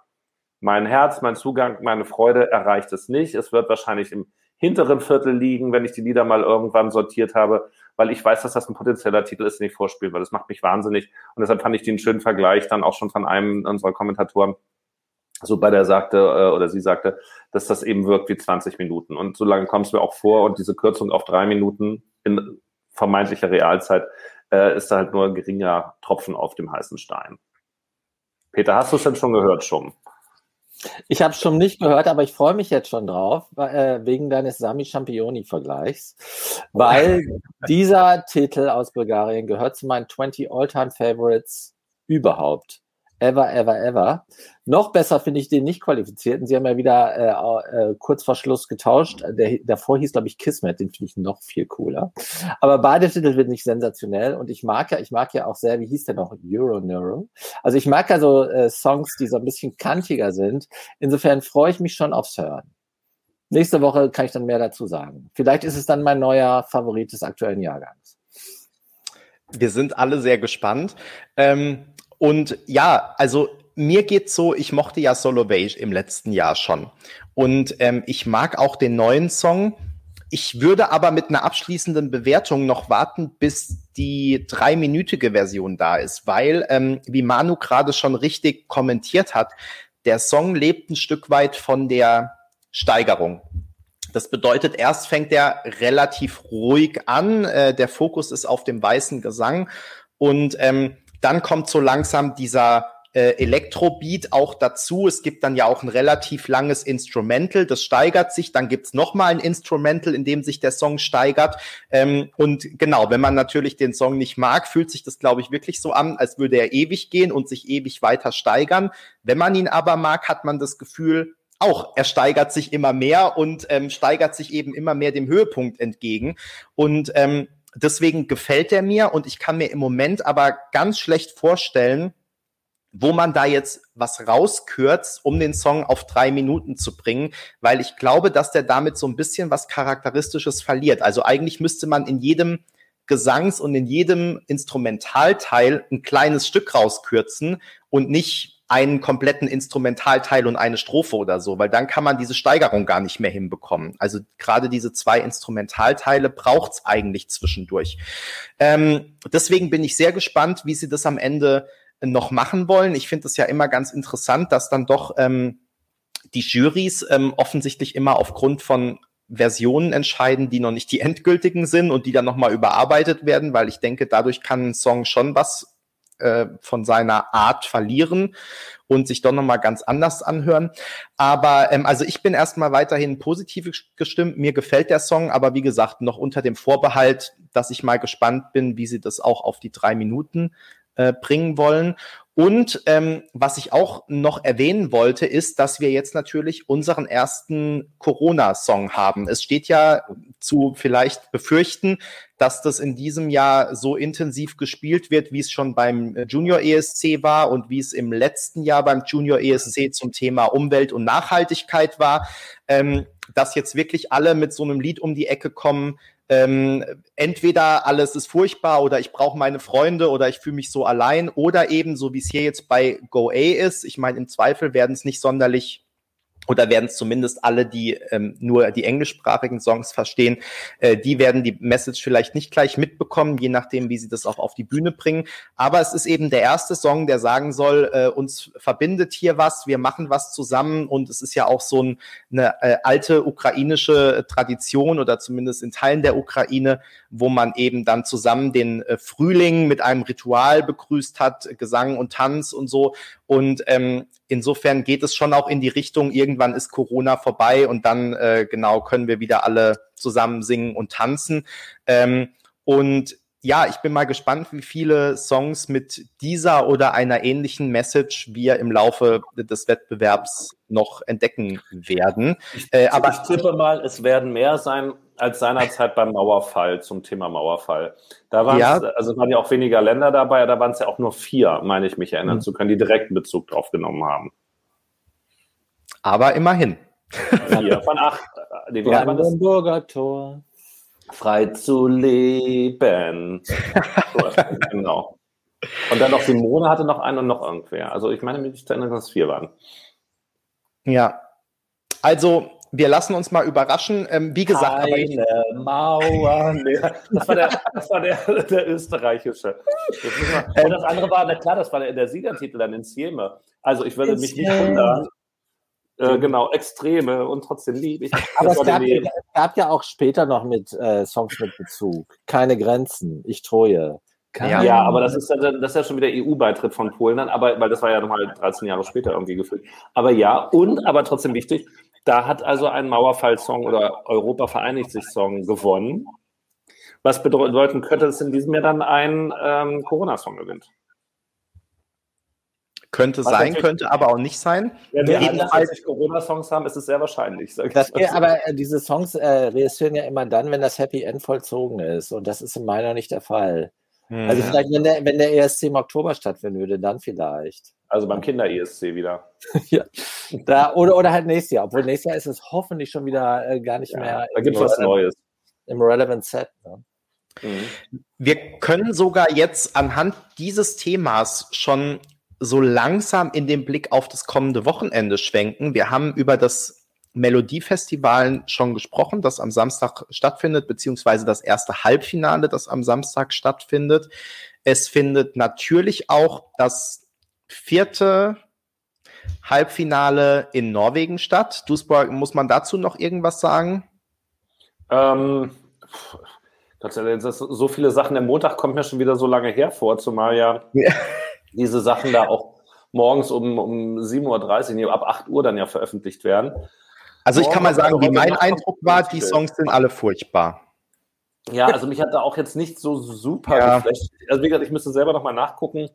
mein Herz, mein Zugang, meine Freude erreicht es nicht. Es wird wahrscheinlich im hinteren Viertel liegen, wenn ich die Lieder mal irgendwann sortiert habe, weil ich weiß, dass das ein potenzieller Titel ist, den ich vorspiele, weil das macht mich wahnsinnig. Und deshalb fand ich den schönen Vergleich dann auch schon von einem unserer Kommentatoren so bei der sagte äh, oder sie sagte, dass das eben wirkt wie 20 Minuten. Und so lange kommst du mir auch vor und diese Kürzung auf drei Minuten in vermeintlicher Realzeit äh, ist da halt nur ein geringer Tropfen auf dem heißen Stein. Peter, hast du es denn schon gehört, schon? Ich habe es schon nicht gehört, aber ich freue mich jetzt schon drauf, äh, wegen deines Sami Championi-Vergleichs, weil (laughs) dieser Titel aus Bulgarien gehört zu meinen 20 All-Time Favorites überhaupt. Ever, ever, ever. Noch besser finde ich den nicht qualifizierten. Sie haben ja wieder äh, äh, kurz vor Schluss getauscht. Der davor hieß, glaube ich, Kismet. Den finde ich noch viel cooler. Aber beide Titel sind nicht sensationell. Und ich mag ja, ich mag ja auch sehr, wie hieß der noch? Euro. Also ich mag ja so äh, Songs, die so ein bisschen kantiger sind. Insofern freue ich mich schon aufs Hören. Nächste Woche kann ich dann mehr dazu sagen. Vielleicht ist es dann mein neuer Favorit des aktuellen Jahrgangs. Wir sind alle sehr gespannt. Ähm und ja, also mir geht's so, ich mochte ja Solo Beige im letzten Jahr schon. Und ähm, ich mag auch den neuen Song. Ich würde aber mit einer abschließenden Bewertung noch warten, bis die dreiminütige Version da ist, weil, ähm, wie Manu gerade schon richtig kommentiert hat, der Song lebt ein Stück weit von der Steigerung. Das bedeutet, erst fängt er relativ ruhig an, äh, der Fokus ist auf dem weißen Gesang und ähm, dann kommt so langsam dieser äh, Elektrobeat auch dazu. Es gibt dann ja auch ein relativ langes Instrumental, das steigert sich. Dann gibt's noch mal ein Instrumental, in dem sich der Song steigert. Ähm, und genau, wenn man natürlich den Song nicht mag, fühlt sich das, glaube ich, wirklich so an, als würde er ewig gehen und sich ewig weiter steigern. Wenn man ihn aber mag, hat man das Gefühl, auch, er steigert sich immer mehr und ähm, steigert sich eben immer mehr dem Höhepunkt entgegen. Und ähm, deswegen gefällt er mir und ich kann mir im Moment aber ganz schlecht vorstellen, wo man da jetzt was rauskürzt, um den Song auf drei Minuten zu bringen, weil ich glaube, dass der damit so ein bisschen was Charakteristisches verliert. Also eigentlich müsste man in jedem Gesangs- und in jedem Instrumentalteil ein kleines Stück rauskürzen und nicht einen kompletten Instrumentalteil und eine Strophe oder so, weil dann kann man diese Steigerung gar nicht mehr hinbekommen. Also gerade diese zwei Instrumentalteile braucht's eigentlich zwischendurch. Ähm, deswegen bin ich sehr gespannt, wie sie das am Ende noch machen wollen. Ich finde es ja immer ganz interessant, dass dann doch ähm, die Jurys ähm, offensichtlich immer aufgrund von Versionen entscheiden, die noch nicht die endgültigen sind und die dann nochmal überarbeitet werden, weil ich denke, dadurch kann ein Song schon was äh, von seiner Art verlieren und sich doch nochmal ganz anders anhören. Aber ähm, also ich bin erstmal weiterhin positiv gestimmt. Mir gefällt der Song, aber wie gesagt, noch unter dem Vorbehalt, dass ich mal gespannt bin, wie sie das auch auf die drei Minuten äh, bringen wollen. Und ähm, was ich auch noch erwähnen wollte, ist, dass wir jetzt natürlich unseren ersten Corona-Song haben. Es steht ja zu vielleicht befürchten, dass das in diesem Jahr so intensiv gespielt wird, wie es schon beim Junior ESC war und wie es im letzten Jahr beim Junior ESC zum Thema Umwelt und Nachhaltigkeit war, ähm, dass jetzt wirklich alle mit so einem Lied um die Ecke kommen, ähm, entweder alles ist furchtbar oder ich brauche meine Freunde oder ich fühle mich so allein oder eben so wie es hier jetzt bei Go A ist. Ich meine, im Zweifel werden es nicht sonderlich oder werden es zumindest alle, die ähm, nur die englischsprachigen Songs verstehen, äh, die werden die Message vielleicht nicht gleich mitbekommen, je nachdem, wie sie das auch auf die Bühne bringen. Aber es ist eben der erste Song, der sagen soll, äh, uns verbindet hier was, wir machen was zusammen und es ist ja auch so ein, eine äh, alte ukrainische Tradition oder zumindest in Teilen der Ukraine, wo man eben dann zusammen den äh, Frühling mit einem Ritual begrüßt hat, Gesang und Tanz und so. Und ähm, insofern geht es schon auch in die Richtung, irgendwann ist Corona vorbei und dann äh, genau können wir wieder alle zusammen singen und tanzen. Ähm, und ja, ich bin mal gespannt, wie viele Songs mit dieser oder einer ähnlichen Message wir im Laufe des Wettbewerbs noch entdecken werden. Äh, aber ich tippe mal, es werden mehr sein als seinerzeit beim Mauerfall zum Thema Mauerfall. Da waren ja. also waren ja auch weniger Länder dabei, da waren es ja auch nur vier, meine ich mich erinnern mhm. zu können, die direkten Bezug drauf genommen haben. Aber immerhin. Vier von acht. Die Brandenburger Tor frei zu leben. (laughs) genau. Und dann noch Simone hatte noch einen und noch irgendwer. Also ich meine, mich zu erinnern, dass es vier waren. Ja. Also, wir lassen uns mal überraschen. Ähm, wie gesagt, Keine ich, Mauer mehr. Das war der, das war der, der österreichische. Das und das andere war, na klar, das war der, der Siegertitel dann in Sieme. Also ich würde mich nicht wundern, äh, genau, Extreme und trotzdem liebe ich. (laughs) Aber es gab, es gab, ja auch später noch mit äh, Songs mit Bezug. Keine Grenzen, ich treue. Ja, ja, aber das ist, ja, das ist ja schon wieder EU-Beitritt von Polen dann, aber, weil das war ja nochmal 13 Jahre später irgendwie gefühlt. Aber ja, und aber trotzdem wichtig, da hat also ein Mauerfall-Song oder Europa vereinigt sich Song gewonnen. Was bedeuten könnte, dass in diesem Jahr dann ein ähm, Corona-Song gewinnt. Könnte Was sein, könnte aber auch nicht sein. Ja, wir jedenfalls Corona-Songs haben, ist es sehr wahrscheinlich. Das, ja, aber äh, diese Songs äh, registrieren ja immer dann, wenn das Happy End vollzogen ist. Und das ist in meiner nicht der Fall. Hm. Also vielleicht, wenn der, wenn der ESC im Oktober stattfinden würde, dann vielleicht. Also beim Kinder-ESC wieder. (laughs) ja. Da, oder, oder halt nächstes Jahr. Obwohl nächstes Jahr ist es hoffentlich schon wieder äh, gar nicht ja, mehr. Da gibt es was Neues. Im Relevant Set. Ne? Mhm. Wir können sogar jetzt anhand dieses Themas schon so langsam in den Blick auf das kommende Wochenende schwenken. Wir haben über das Melodiefestival schon gesprochen, das am Samstag stattfindet, beziehungsweise das erste Halbfinale, das am Samstag stattfindet. Es findet natürlich auch das vierte Halbfinale in Norwegen statt. Duisburg, muss man dazu noch irgendwas sagen? Ähm, das, so viele Sachen. Der Montag kommt mir schon wieder so lange her vor, zumal ja diese Sachen da auch morgens um, um 7.30 Uhr, ab 8 Uhr dann ja veröffentlicht werden. Also ich kann mal sagen, wie mein Eindruck war, die Songs sind alle furchtbar. Ja, also mich hat da auch jetzt nicht so super ja. geflasht. Also wie gesagt, ich müsste selber nochmal nachgucken.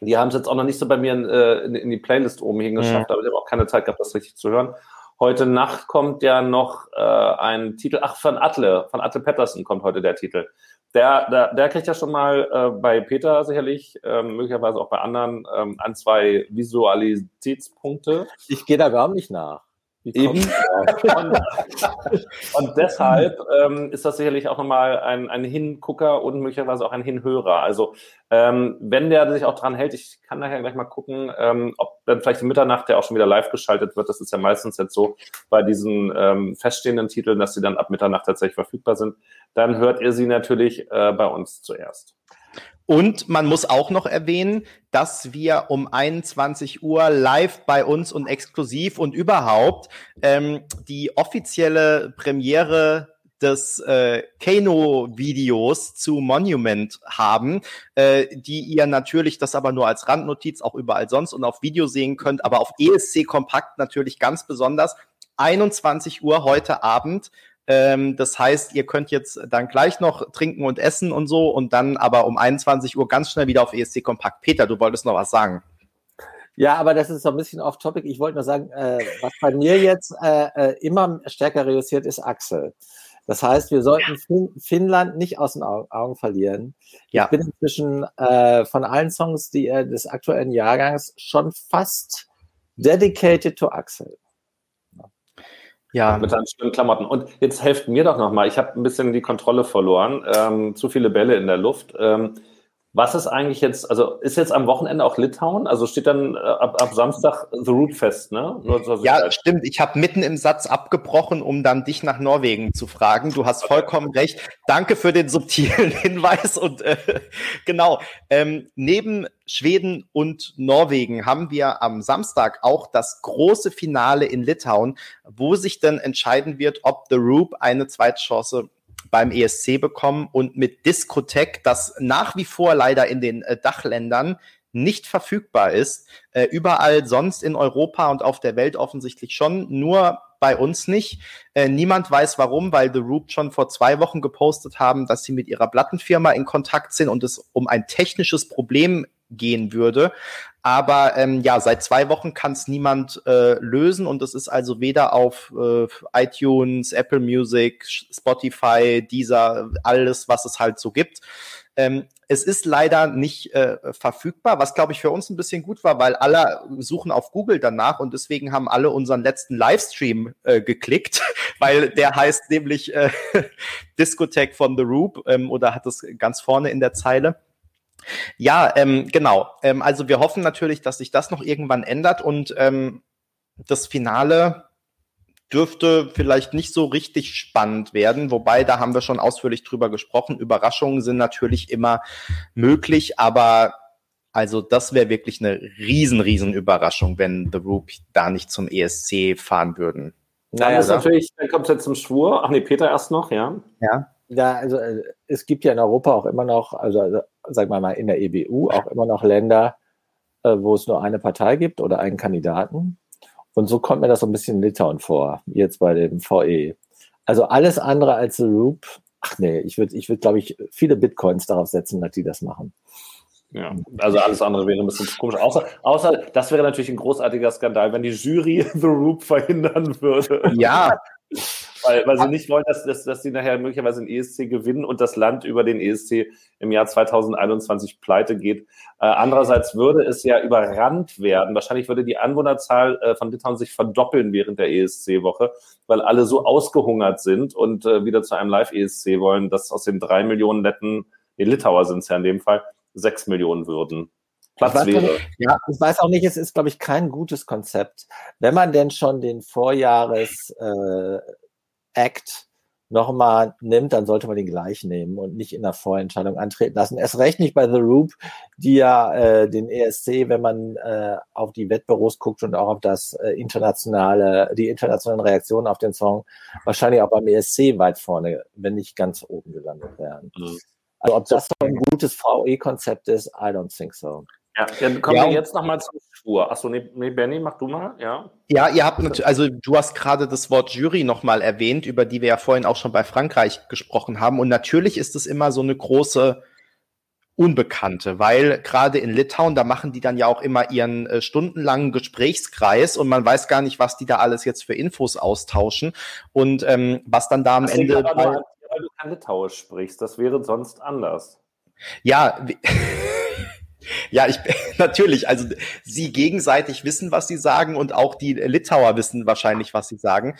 Die haben es jetzt auch noch nicht so bei mir in, äh, in, in die Playlist oben hingeschafft, mhm. aber ich habe auch keine Zeit gehabt, das richtig zu hören. Heute Nacht kommt ja noch äh, ein Titel, ach, von Atle, von Atle Patterson kommt heute der Titel. Der, der, der kriegt ja schon mal äh, bei Peter sicherlich, ähm, möglicherweise auch bei anderen, ähm, ein, zwei Visualitätspunkte. Ich gehe da gar nicht nach. Eben. und, und, deshalb ähm, ist das sicherlich auch nochmal ein, ein Hingucker und möglicherweise auch ein Hinhörer. Also ähm, wenn der sich auch dran hält, ich kann nachher gleich mal gucken, ähm, ob dann vielleicht um Mitternacht der auch schon wieder live geschaltet wird. Das ist ja meistens jetzt so bei diesen ähm, feststehenden Titeln, dass sie dann ab Mitternacht tatsächlich verfügbar sind. Dann hört ihr sie natürlich äh, bei uns zuerst. Und man muss auch noch erwähnen, dass wir um 21 Uhr live bei uns und exklusiv und überhaupt ähm, die offizielle Premiere des äh, Kano-Videos zu Monument haben, äh, die ihr natürlich, das aber nur als Randnotiz, auch überall sonst und auf Video sehen könnt, aber auf ESC Kompakt natürlich ganz besonders. 21 Uhr heute Abend ähm, das heißt, ihr könnt jetzt dann gleich noch trinken und essen und so und dann aber um 21 Uhr ganz schnell wieder auf ESC Kompakt. Peter, du wolltest noch was sagen. Ja, aber das ist so ein bisschen off-topic. Ich wollte nur sagen, äh, was bei mir jetzt äh, äh, immer stärker reüssiert, ist Axel. Das heißt, wir sollten fin Finnland nicht aus den Augen verlieren. Ja. Ich bin inzwischen äh, von allen Songs die, äh, des aktuellen Jahrgangs schon fast dedicated to Axel. Ja. Mit seinen schönen Klamotten. Und jetzt helft mir doch nochmal. Ich habe ein bisschen die Kontrolle verloren. Ähm, zu viele Bälle in der Luft. Ähm, was ist eigentlich jetzt, also ist jetzt am Wochenende auch Litauen? Also steht dann äh, ab, ab Samstag The Root fest, ne? Ja, stimmt. Ich habe mitten im Satz abgebrochen, um dann dich nach Norwegen zu fragen. Du hast vollkommen recht. Danke für den subtilen (laughs) Hinweis. Und äh, genau, ähm, neben Schweden und Norwegen haben wir am Samstag auch das große Finale in Litauen, wo sich dann entscheiden wird, ob The Roop eine Zweitchance beim ESC bekommen und mit Discotheque, das nach wie vor leider in den äh, Dachländern nicht verfügbar ist. Äh, überall sonst in Europa und auf der Welt offensichtlich schon, nur bei uns nicht. Äh, niemand weiß warum, weil The Roop schon vor zwei Wochen gepostet haben, dass sie mit ihrer Plattenfirma in Kontakt sind und es um ein technisches Problem gehen würde. Aber ähm, ja, seit zwei Wochen kann es niemand äh, lösen und es ist also weder auf äh, iTunes, Apple Music, Spotify, dieser, alles, was es halt so gibt. Ähm, es ist leider nicht äh, verfügbar, was glaube ich für uns ein bisschen gut war, weil alle suchen auf Google danach und deswegen haben alle unseren letzten Livestream äh, geklickt, (laughs) weil der heißt nämlich äh, (laughs) Discotheque von The Roop ähm, oder hat es ganz vorne in der Zeile. Ja, ähm, genau. Ähm, also wir hoffen natürlich, dass sich das noch irgendwann ändert und ähm, das Finale dürfte vielleicht nicht so richtig spannend werden, wobei da haben wir schon ausführlich drüber gesprochen. Überraschungen sind natürlich immer möglich, aber also das wäre wirklich eine riesen, riesen Überraschung, wenn The Roop da nicht zum ESC fahren würden. Naja, dann ist natürlich, dann kommt es jetzt zum Schwur. Ach nee, Peter erst noch, ja. Ja. Ja, also äh, es gibt ja in Europa auch immer noch, also, also sagen wir mal in der EBU auch immer noch Länder, äh, wo es nur eine Partei gibt oder einen Kandidaten. Und so kommt mir das so ein bisschen in Litauen vor, jetzt bei dem VE. Also alles andere als The Roop, ach nee, ich würde, ich würde, glaube ich, viele Bitcoins darauf setzen, dass die das machen. Ja, also alles andere wäre ein bisschen komisch. Außer, außer, das wäre natürlich ein großartiger Skandal, wenn die Jury (laughs) The Roop verhindern würde. Ja, weil, weil sie nicht wollen, dass, dass, dass sie nachher möglicherweise den ESC gewinnen und das Land über den ESC im Jahr 2021 pleite geht. Äh, andererseits würde es ja überrannt werden. Wahrscheinlich würde die Anwohnerzahl äh, von Litauen sich verdoppeln während der ESC-Woche, weil alle so ausgehungert sind und äh, wieder zu einem Live-ESC wollen, dass aus den drei Millionen netten, nee, Litauer sind es ja in dem Fall, sechs Millionen würden. Platz wäre. Nicht, ja, ich weiß auch nicht, es ist, glaube ich, kein gutes Konzept. Wenn man denn schon den Vorjahres äh, Act nochmal nimmt, dann sollte man den gleich nehmen und nicht in der Vorentscheidung antreten lassen. Erst recht nicht bei The Roop, die ja äh, den ESC, wenn man äh, auf die Wettbüros guckt und auch auf das äh, internationale, die internationalen Reaktionen auf den Song, wahrscheinlich auch beim ESC weit vorne, wenn nicht ganz oben gelandet werden. Mhm. Also ob das so ein gutes VE-Konzept ist, I don't think so. Ja, dann kommen ja, wir jetzt nochmal zur Spur. Achso, nee, nee, Benny, mach du mal, ja. Ja, ihr habt natürlich, also du hast gerade das Wort Jury nochmal erwähnt, über die wir ja vorhin auch schon bei Frankreich gesprochen haben. Und natürlich ist es immer so eine große Unbekannte, weil gerade in Litauen, da machen die dann ja auch immer ihren äh, stundenlangen Gesprächskreis und man weiß gar nicht, was die da alles jetzt für Infos austauschen und ähm, was dann da am das Ende. Aber, weil du kein Litauisch sprichst, das wäre sonst anders. Ja, Ja, ich (laughs) natürlich. Also sie gegenseitig wissen, was sie sagen und auch die Litauer wissen wahrscheinlich, was sie sagen.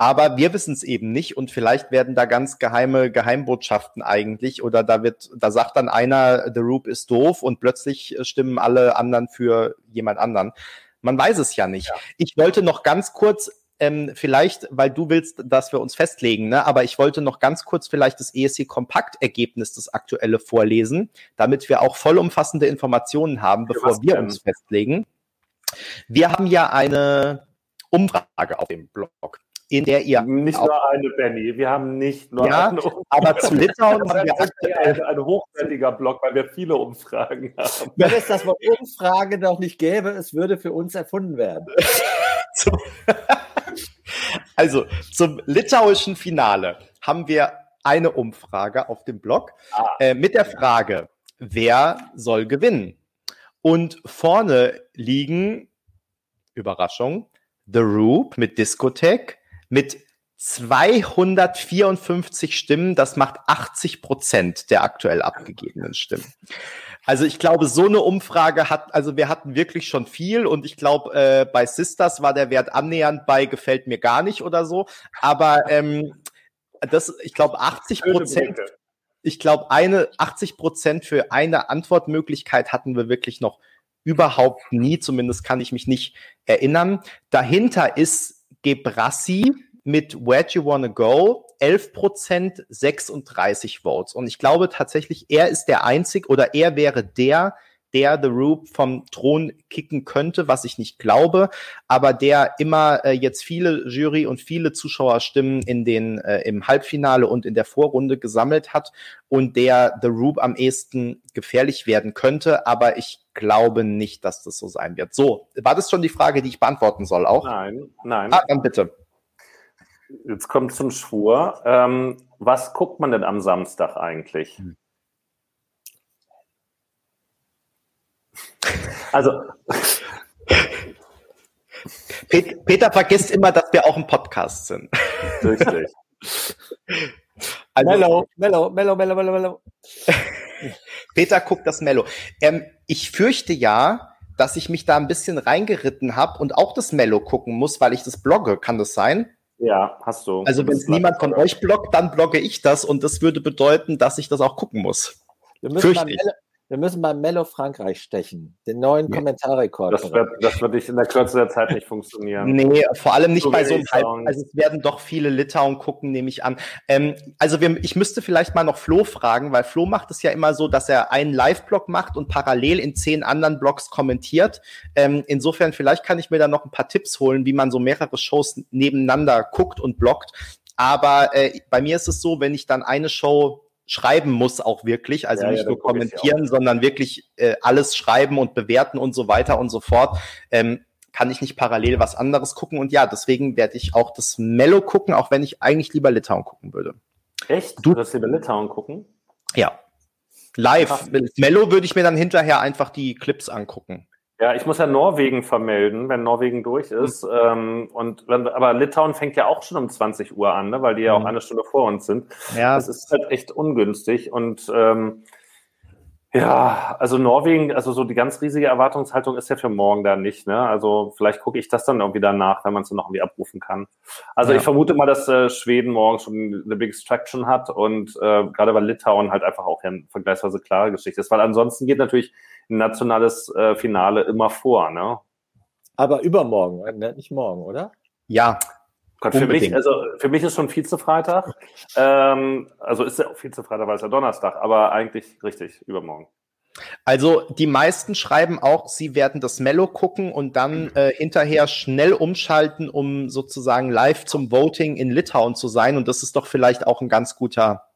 Aber wir wissen es eben nicht und vielleicht werden da ganz geheime Geheimbotschaften eigentlich oder da wird, da sagt dann einer, The Roop ist doof und plötzlich stimmen alle anderen für jemand anderen. Man weiß es ja nicht. Ja. Ich wollte noch ganz kurz ähm, vielleicht, weil du willst, dass wir uns festlegen, ne? aber ich wollte noch ganz kurz vielleicht das ESC-Kompakt-Ergebnis, das aktuelle vorlesen, damit wir auch vollumfassende Informationen haben, bevor ja, wir uns festlegen. Wir haben ja eine Umfrage auf dem Blog in der ihr. Nicht nur eine, Benny. Wir haben nicht nur ja, eine. Aber zu Litauen haben wir aktuell ein, ein hochwertiger Blog, weil wir viele Umfragen haben. Wenn es das Wort Umfrage noch nicht gäbe, es würde für uns erfunden werden. (laughs) (laughs) also zum litauischen Finale haben wir eine Umfrage auf dem Blog ah. äh, mit der Frage, wer soll gewinnen? Und vorne liegen, Überraschung, The Roop mit Discotheque, mit 254 Stimmen, das macht 80 Prozent der aktuell abgegebenen Stimmen. Also ich glaube, so eine Umfrage hat, also wir hatten wirklich schon viel und ich glaube, äh, bei Sisters war der Wert annähernd bei gefällt mir gar nicht oder so. Aber ähm, das, ich glaube, 80 Prozent, ich glaube, eine 80 Prozent für eine Antwortmöglichkeit hatten wir wirklich noch überhaupt nie. Zumindest kann ich mich nicht erinnern. Dahinter ist Gebrassi mit Where Do You Wanna Go 11 Prozent, 36 Votes. Und ich glaube tatsächlich, er ist der einzig oder er wäre der, der The Roop vom Thron kicken könnte, was ich nicht glaube, aber der immer äh, jetzt viele Jury und viele Zuschauerstimmen in den äh, im Halbfinale und in der Vorrunde gesammelt hat und der The Roop am ehesten gefährlich werden könnte, aber ich glaube nicht, dass das so sein wird. So, war das schon die Frage, die ich beantworten soll auch? Nein, nein. Ah, dann bitte. Jetzt kommt zum Schwur. Ähm, was guckt man denn am Samstag eigentlich? Hm. (laughs) Also. Peter vergisst immer, dass wir auch ein Podcast sind. (laughs) Richtig. Also, mellow, mellow, mellow, mellow, mellow, mellow. (laughs) Peter guckt das Mello. Ähm, ich fürchte ja, dass ich mich da ein bisschen reingeritten habe und auch das Mello gucken muss, weil ich das blogge. Kann das sein? Ja, hast du. Also wenn es niemand von euch bloggt, dann blogge ich das und das würde bedeuten, dass ich das auch gucken muss. Wir müssen, beim Mello, wir müssen beim Mello Frankreich stechen, den neuen ja. Kommentarrekord. Das wird, das wird in der Kürze der Zeit nicht funktionieren. Nee, vor allem nicht so bei so einem Halb. Also es werden doch viele Litauen gucken, nehme ich an. Ähm, also wir, ich müsste vielleicht mal noch Flo fragen, weil Flo macht es ja immer so, dass er einen Live-Blog macht und parallel in zehn anderen Blogs kommentiert. Ähm, insofern, vielleicht kann ich mir da noch ein paar Tipps holen, wie man so mehrere Shows nebeneinander guckt und bloggt. Aber äh, bei mir ist es so, wenn ich dann eine Show schreiben muss auch wirklich, also ja, nicht ja, nur kommentieren, sondern wirklich äh, alles schreiben und bewerten und so weiter und so fort. Ähm, kann ich nicht parallel was anderes gucken und ja, deswegen werde ich auch das Mello gucken, auch wenn ich eigentlich lieber Litauen gucken würde. Echt? Du würdest lieber Litauen gucken? Ja. Live. Mello würde ich mir dann hinterher einfach die Clips angucken. Ja, ich muss ja Norwegen vermelden, wenn Norwegen durch ist. Mhm. Ähm, und wenn, aber Litauen fängt ja auch schon um 20 Uhr an, ne, weil die ja auch mhm. eine Stunde vor uns sind. Ja. Das ist halt echt ungünstig. Und ähm, ja, also Norwegen, also so die ganz riesige Erwartungshaltung ist ja für morgen da nicht. Ne? Also vielleicht gucke ich das dann irgendwie danach, wenn man es dann noch irgendwie abrufen kann. Also ja. ich vermute mal, dass äh, Schweden morgen schon eine Big Extraction hat und äh, gerade weil Litauen halt einfach auch ja eine vergleichsweise klare Geschichte ist. Weil ansonsten geht natürlich nationales äh, Finale immer vor, ne? Aber übermorgen, äh, nicht morgen, oder? Ja. Gott, für mich, also für mich ist schon Vize-Freitag. Ähm, also ist ja auch Vize-Freitag, weil es ja Donnerstag, aber eigentlich richtig, übermorgen. Also die meisten schreiben auch, sie werden das Mello gucken und dann äh, hinterher schnell umschalten, um sozusagen live zum Voting in Litauen zu sein. Und das ist doch vielleicht auch ein ganz guter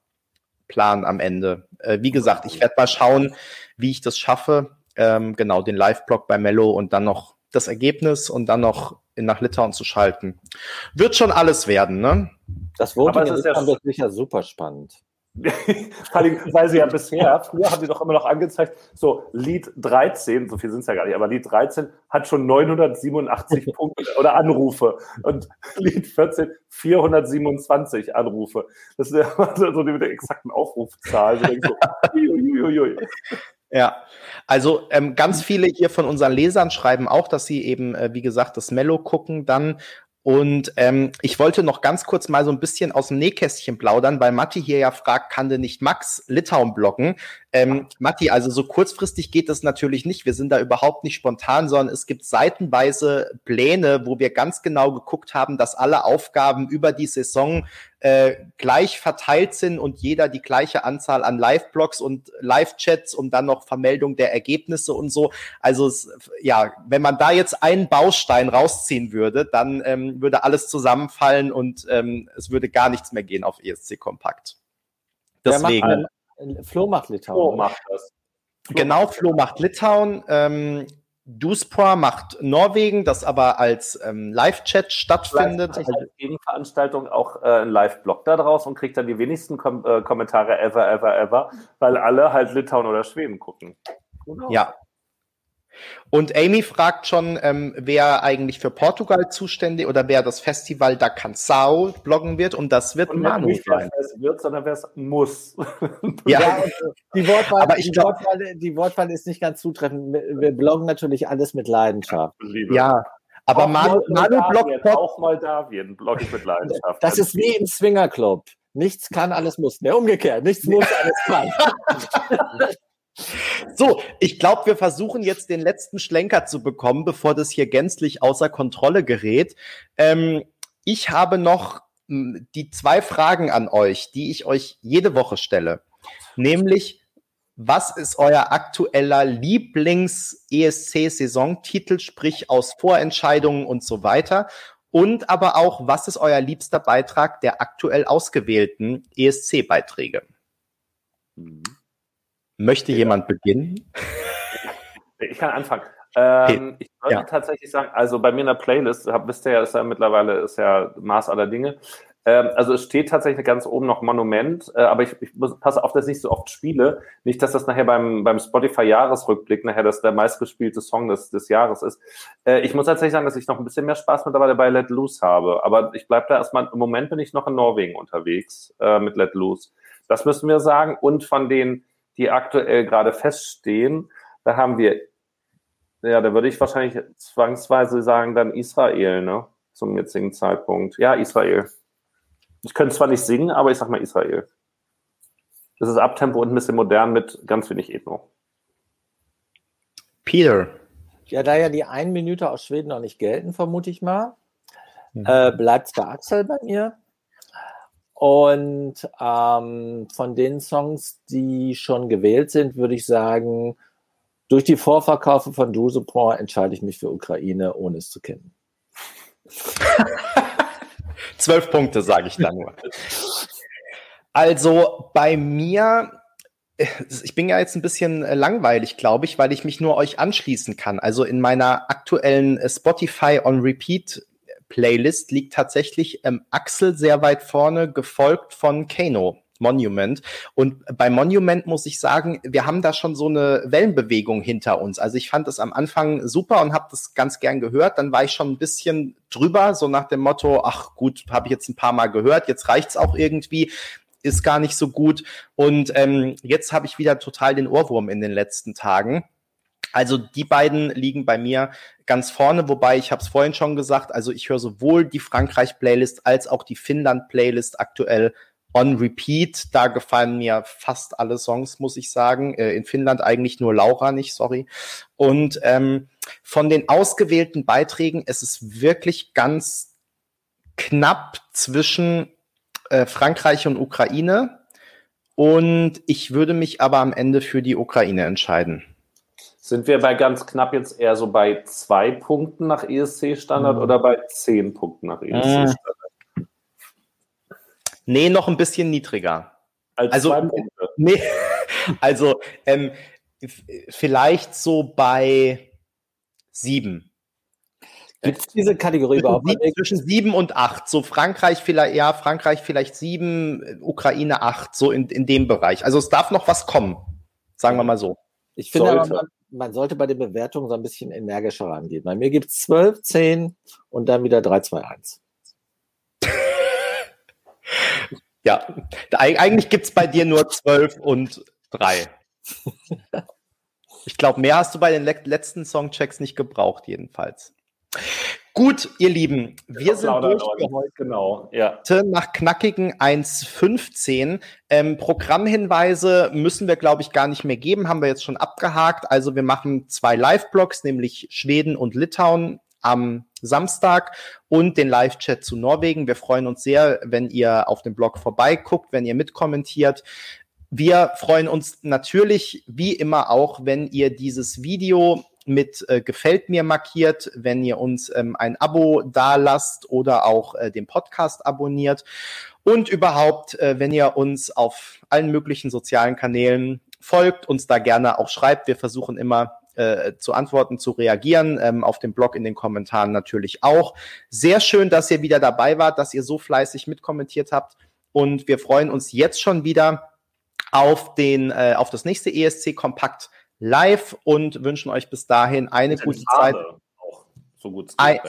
Plan am Ende. Äh, wie gesagt, ich werde mal schauen, wie ich das schaffe. Ähm, genau, den Live-Blog bei Mello und dann noch das Ergebnis und dann noch nach Litauen zu schalten. Wird schon alles werden, ne? Das Voting Aber ist ja wird sicher super spannend. (laughs) weil sie ja bisher, früher haben sie doch immer noch angezeigt, so Lied 13, so viel sind es ja gar nicht, aber Lied 13 hat schon 987 (laughs) Punkte oder Anrufe und Lied 14 427 Anrufe. Das ist ja (laughs) so die mit der exakten Aufrufzahl. So, so, (laughs) Ja, also ähm, ganz viele hier von unseren Lesern schreiben auch, dass sie eben, äh, wie gesagt, das Mello gucken dann und ähm, ich wollte noch ganz kurz mal so ein bisschen aus dem Nähkästchen plaudern, weil Matti hier ja fragt, kann denn nicht Max Litauen blocken? Ähm, Matti, also so kurzfristig geht das natürlich nicht. Wir sind da überhaupt nicht spontan, sondern es gibt seitenweise Pläne, wo wir ganz genau geguckt haben, dass alle Aufgaben über die Saison äh, gleich verteilt sind und jeder die gleiche Anzahl an Live-Blogs und Live-Chats und dann noch Vermeldung der Ergebnisse und so. Also es, ja, wenn man da jetzt einen Baustein rausziehen würde, dann ähm, würde alles zusammenfallen und ähm, es würde gar nichts mehr gehen auf ESC Kompakt. Deswegen. Macht, Flo macht Litauen. Flo macht das. Flo genau, Flo macht Litauen. Ähm, Duspra macht Norwegen, das aber als ähm, Live-Chat stattfindet. Ich als Gegenveranstaltung auch äh, einen Live-Blog da draus und kriegt dann die wenigsten Kom äh, Kommentare ever, ever, ever, weil alle halt Litauen oder Schweden gucken. Genau. Ja, und Amy fragt schon, ähm, wer eigentlich für Portugal zuständig oder wer das Festival da Canção bloggen wird. Und das wird und Manu nicht sein. Wer es wird, sondern wer es muss. (laughs) ja, ja die, Wortwahl, Aber ich die, glaub, Wortwahl, die Wortwahl ist nicht ganz zutreffend. Wir bloggen natürlich alles mit Leidenschaft. Liebe. Ja, aber Manu, Manu bloggt auch Moldawien blogge ich mit Leidenschaft. Das ist wie im Swingerclub. Nichts kann, alles muss. Ne, umgekehrt. Nichts muss, alles kann. (laughs) So, ich glaube, wir versuchen jetzt den letzten Schlenker zu bekommen, bevor das hier gänzlich außer Kontrolle gerät. Ähm, ich habe noch hm, die zwei Fragen an euch, die ich euch jede Woche stelle. Nämlich, was ist euer aktueller Lieblings-ESC-Saisontitel, sprich aus Vorentscheidungen und so weiter? Und aber auch, was ist euer liebster Beitrag der aktuell ausgewählten ESC-Beiträge? Mhm. Möchte ja. jemand beginnen? Ich kann anfangen. Ähm, ich würde ja. tatsächlich sagen, also bei mir in der Playlist, hab, wisst ihr ja, ist ja mittlerweile ist ja Maß aller Dinge. Ähm, also es steht tatsächlich ganz oben noch Monument, äh, aber ich, ich muss, passe auf, dass ich nicht so oft spiele. Nicht, dass das nachher beim, beim Spotify-Jahresrückblick nachher das der meistgespielte Song des, des Jahres ist. Äh, ich muss tatsächlich sagen, dass ich noch ein bisschen mehr Spaß mittlerweile bei Let Loose habe. Aber ich bleibe da erstmal, im Moment bin ich noch in Norwegen unterwegs äh, mit Let Loose. Das müssen wir sagen. Und von den die aktuell gerade feststehen, da haben wir, ja, da würde ich wahrscheinlich zwangsweise sagen, dann Israel, ne? Zum jetzigen Zeitpunkt. Ja, Israel. Ich könnte zwar nicht singen, aber ich sag mal Israel. Das ist Abtempo und ein bisschen modern mit ganz wenig Ethno. Peter. Ja, da ja die ein Minute aus Schweden noch nicht gelten, vermute ich mal, mhm. äh, bleibt es bei Axel bei mir. Und ähm, von den Songs, die schon gewählt sind, würde ich sagen, durch die Vorverkaufe von Dusepont entscheide ich mich für Ukraine, ohne es zu kennen. (laughs) Zwölf Punkte, sage ich da nur. Also bei mir, ich bin ja jetzt ein bisschen langweilig, glaube ich, weil ich mich nur euch anschließen kann. Also in meiner aktuellen Spotify on Repeat Playlist liegt tatsächlich ähm, Axel sehr weit vorne, gefolgt von Kano. Monument. Und bei Monument muss ich sagen, wir haben da schon so eine Wellenbewegung hinter uns. Also ich fand es am Anfang super und habe das ganz gern gehört. Dann war ich schon ein bisschen drüber, so nach dem Motto, ach gut, habe ich jetzt ein paar Mal gehört, jetzt reicht's auch irgendwie ist gar nicht so gut. Und ähm, jetzt habe ich wieder total den Ohrwurm in den letzten Tagen. Also die beiden liegen bei mir ganz vorne, wobei ich habe es vorhin schon gesagt, also ich höre sowohl die Frankreich-Playlist als auch die Finnland-Playlist aktuell on repeat. Da gefallen mir fast alle Songs, muss ich sagen. Äh, in Finnland eigentlich nur Laura nicht, sorry. Und ähm, von den ausgewählten Beiträgen es ist wirklich ganz knapp zwischen äh, Frankreich und Ukraine. Und ich würde mich aber am Ende für die Ukraine entscheiden. Sind wir bei ganz knapp jetzt eher so bei zwei Punkten nach ESC-Standard mhm. oder bei zehn Punkten nach ESC-Standard? Nee, noch ein bisschen niedriger. Als also, zwei Punkte. Nee, (laughs) also ähm, vielleicht so bei sieben. Gibt es diese Kategorie überhaupt? Zwischen sieben und acht. So Frankreich vielleicht, ja, Frankreich vielleicht sieben, Ukraine acht, so in, in dem Bereich. Also es darf noch was kommen. Sagen wir mal so. Ich finde aber, man, sollte bei den Bewertungen so ein bisschen energischer rangehen. Bei mir gibt es 12, 10 und dann wieder 3, 2, 1. ja, eigentlich gibt es bei dir nur 12 und 3. (laughs) Ich glaube, mehr hast du bei den le letzten Songchecks nicht gebraucht, jedenfalls. Gut, ihr Lieben, wir sind durch für heute. Genau, ja. Nach knackigen 1.15. Ähm, Programmhinweise müssen wir, glaube ich, gar nicht mehr geben, haben wir jetzt schon abgehakt. Also wir machen zwei Live-Blogs, nämlich Schweden und Litauen am Samstag und den Live-Chat zu Norwegen. Wir freuen uns sehr, wenn ihr auf dem Blog vorbeiguckt, wenn ihr mitkommentiert. Wir freuen uns natürlich wie immer auch, wenn ihr dieses Video mit äh, Gefällt mir markiert, wenn ihr uns ähm, ein Abo dalasst oder auch äh, den Podcast abonniert. Und überhaupt, äh, wenn ihr uns auf allen möglichen sozialen Kanälen folgt, uns da gerne auch schreibt. Wir versuchen immer äh, zu antworten, zu reagieren, ähm, auf dem Blog in den Kommentaren natürlich auch. Sehr schön, dass ihr wieder dabei wart, dass ihr so fleißig mitkommentiert habt. Und wir freuen uns jetzt schon wieder auf den, äh, auf das nächste ESC Kompakt live und wünschen euch bis dahin eine gute Zeit. Auch so gut I,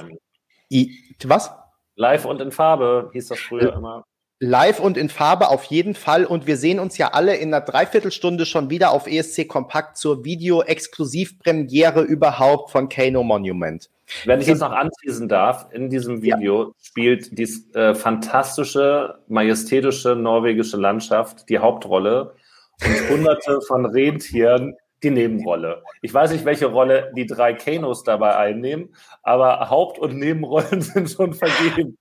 I, was? Live und in Farbe hieß das früher äh, immer. Live und in Farbe auf jeden Fall. Und wir sehen uns ja alle in einer Dreiviertelstunde schon wieder auf ESC Kompakt zur Video-Exklusivpremiere überhaupt von Kano Monument. Wenn ich das noch anschließen darf, in diesem Video ja. spielt die äh, fantastische, majestätische norwegische Landschaft die Hauptrolle und hunderte von Rentieren die Nebenrolle. Ich weiß nicht, welche Rolle die drei Kanos dabei einnehmen, aber Haupt- und Nebenrollen (laughs) sind schon vergeben.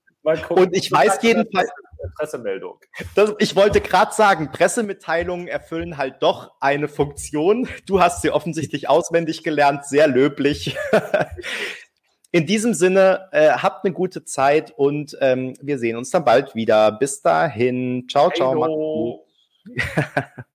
Und ich weiß jedenfalls. Pressemeldung. Das, ich wollte gerade sagen, Pressemitteilungen erfüllen halt doch eine Funktion. Du hast sie offensichtlich auswendig gelernt, sehr löblich. (laughs) In diesem Sinne, äh, habt eine gute Zeit und ähm, wir sehen uns dann bald wieder. Bis dahin. Ciao, ciao. (laughs)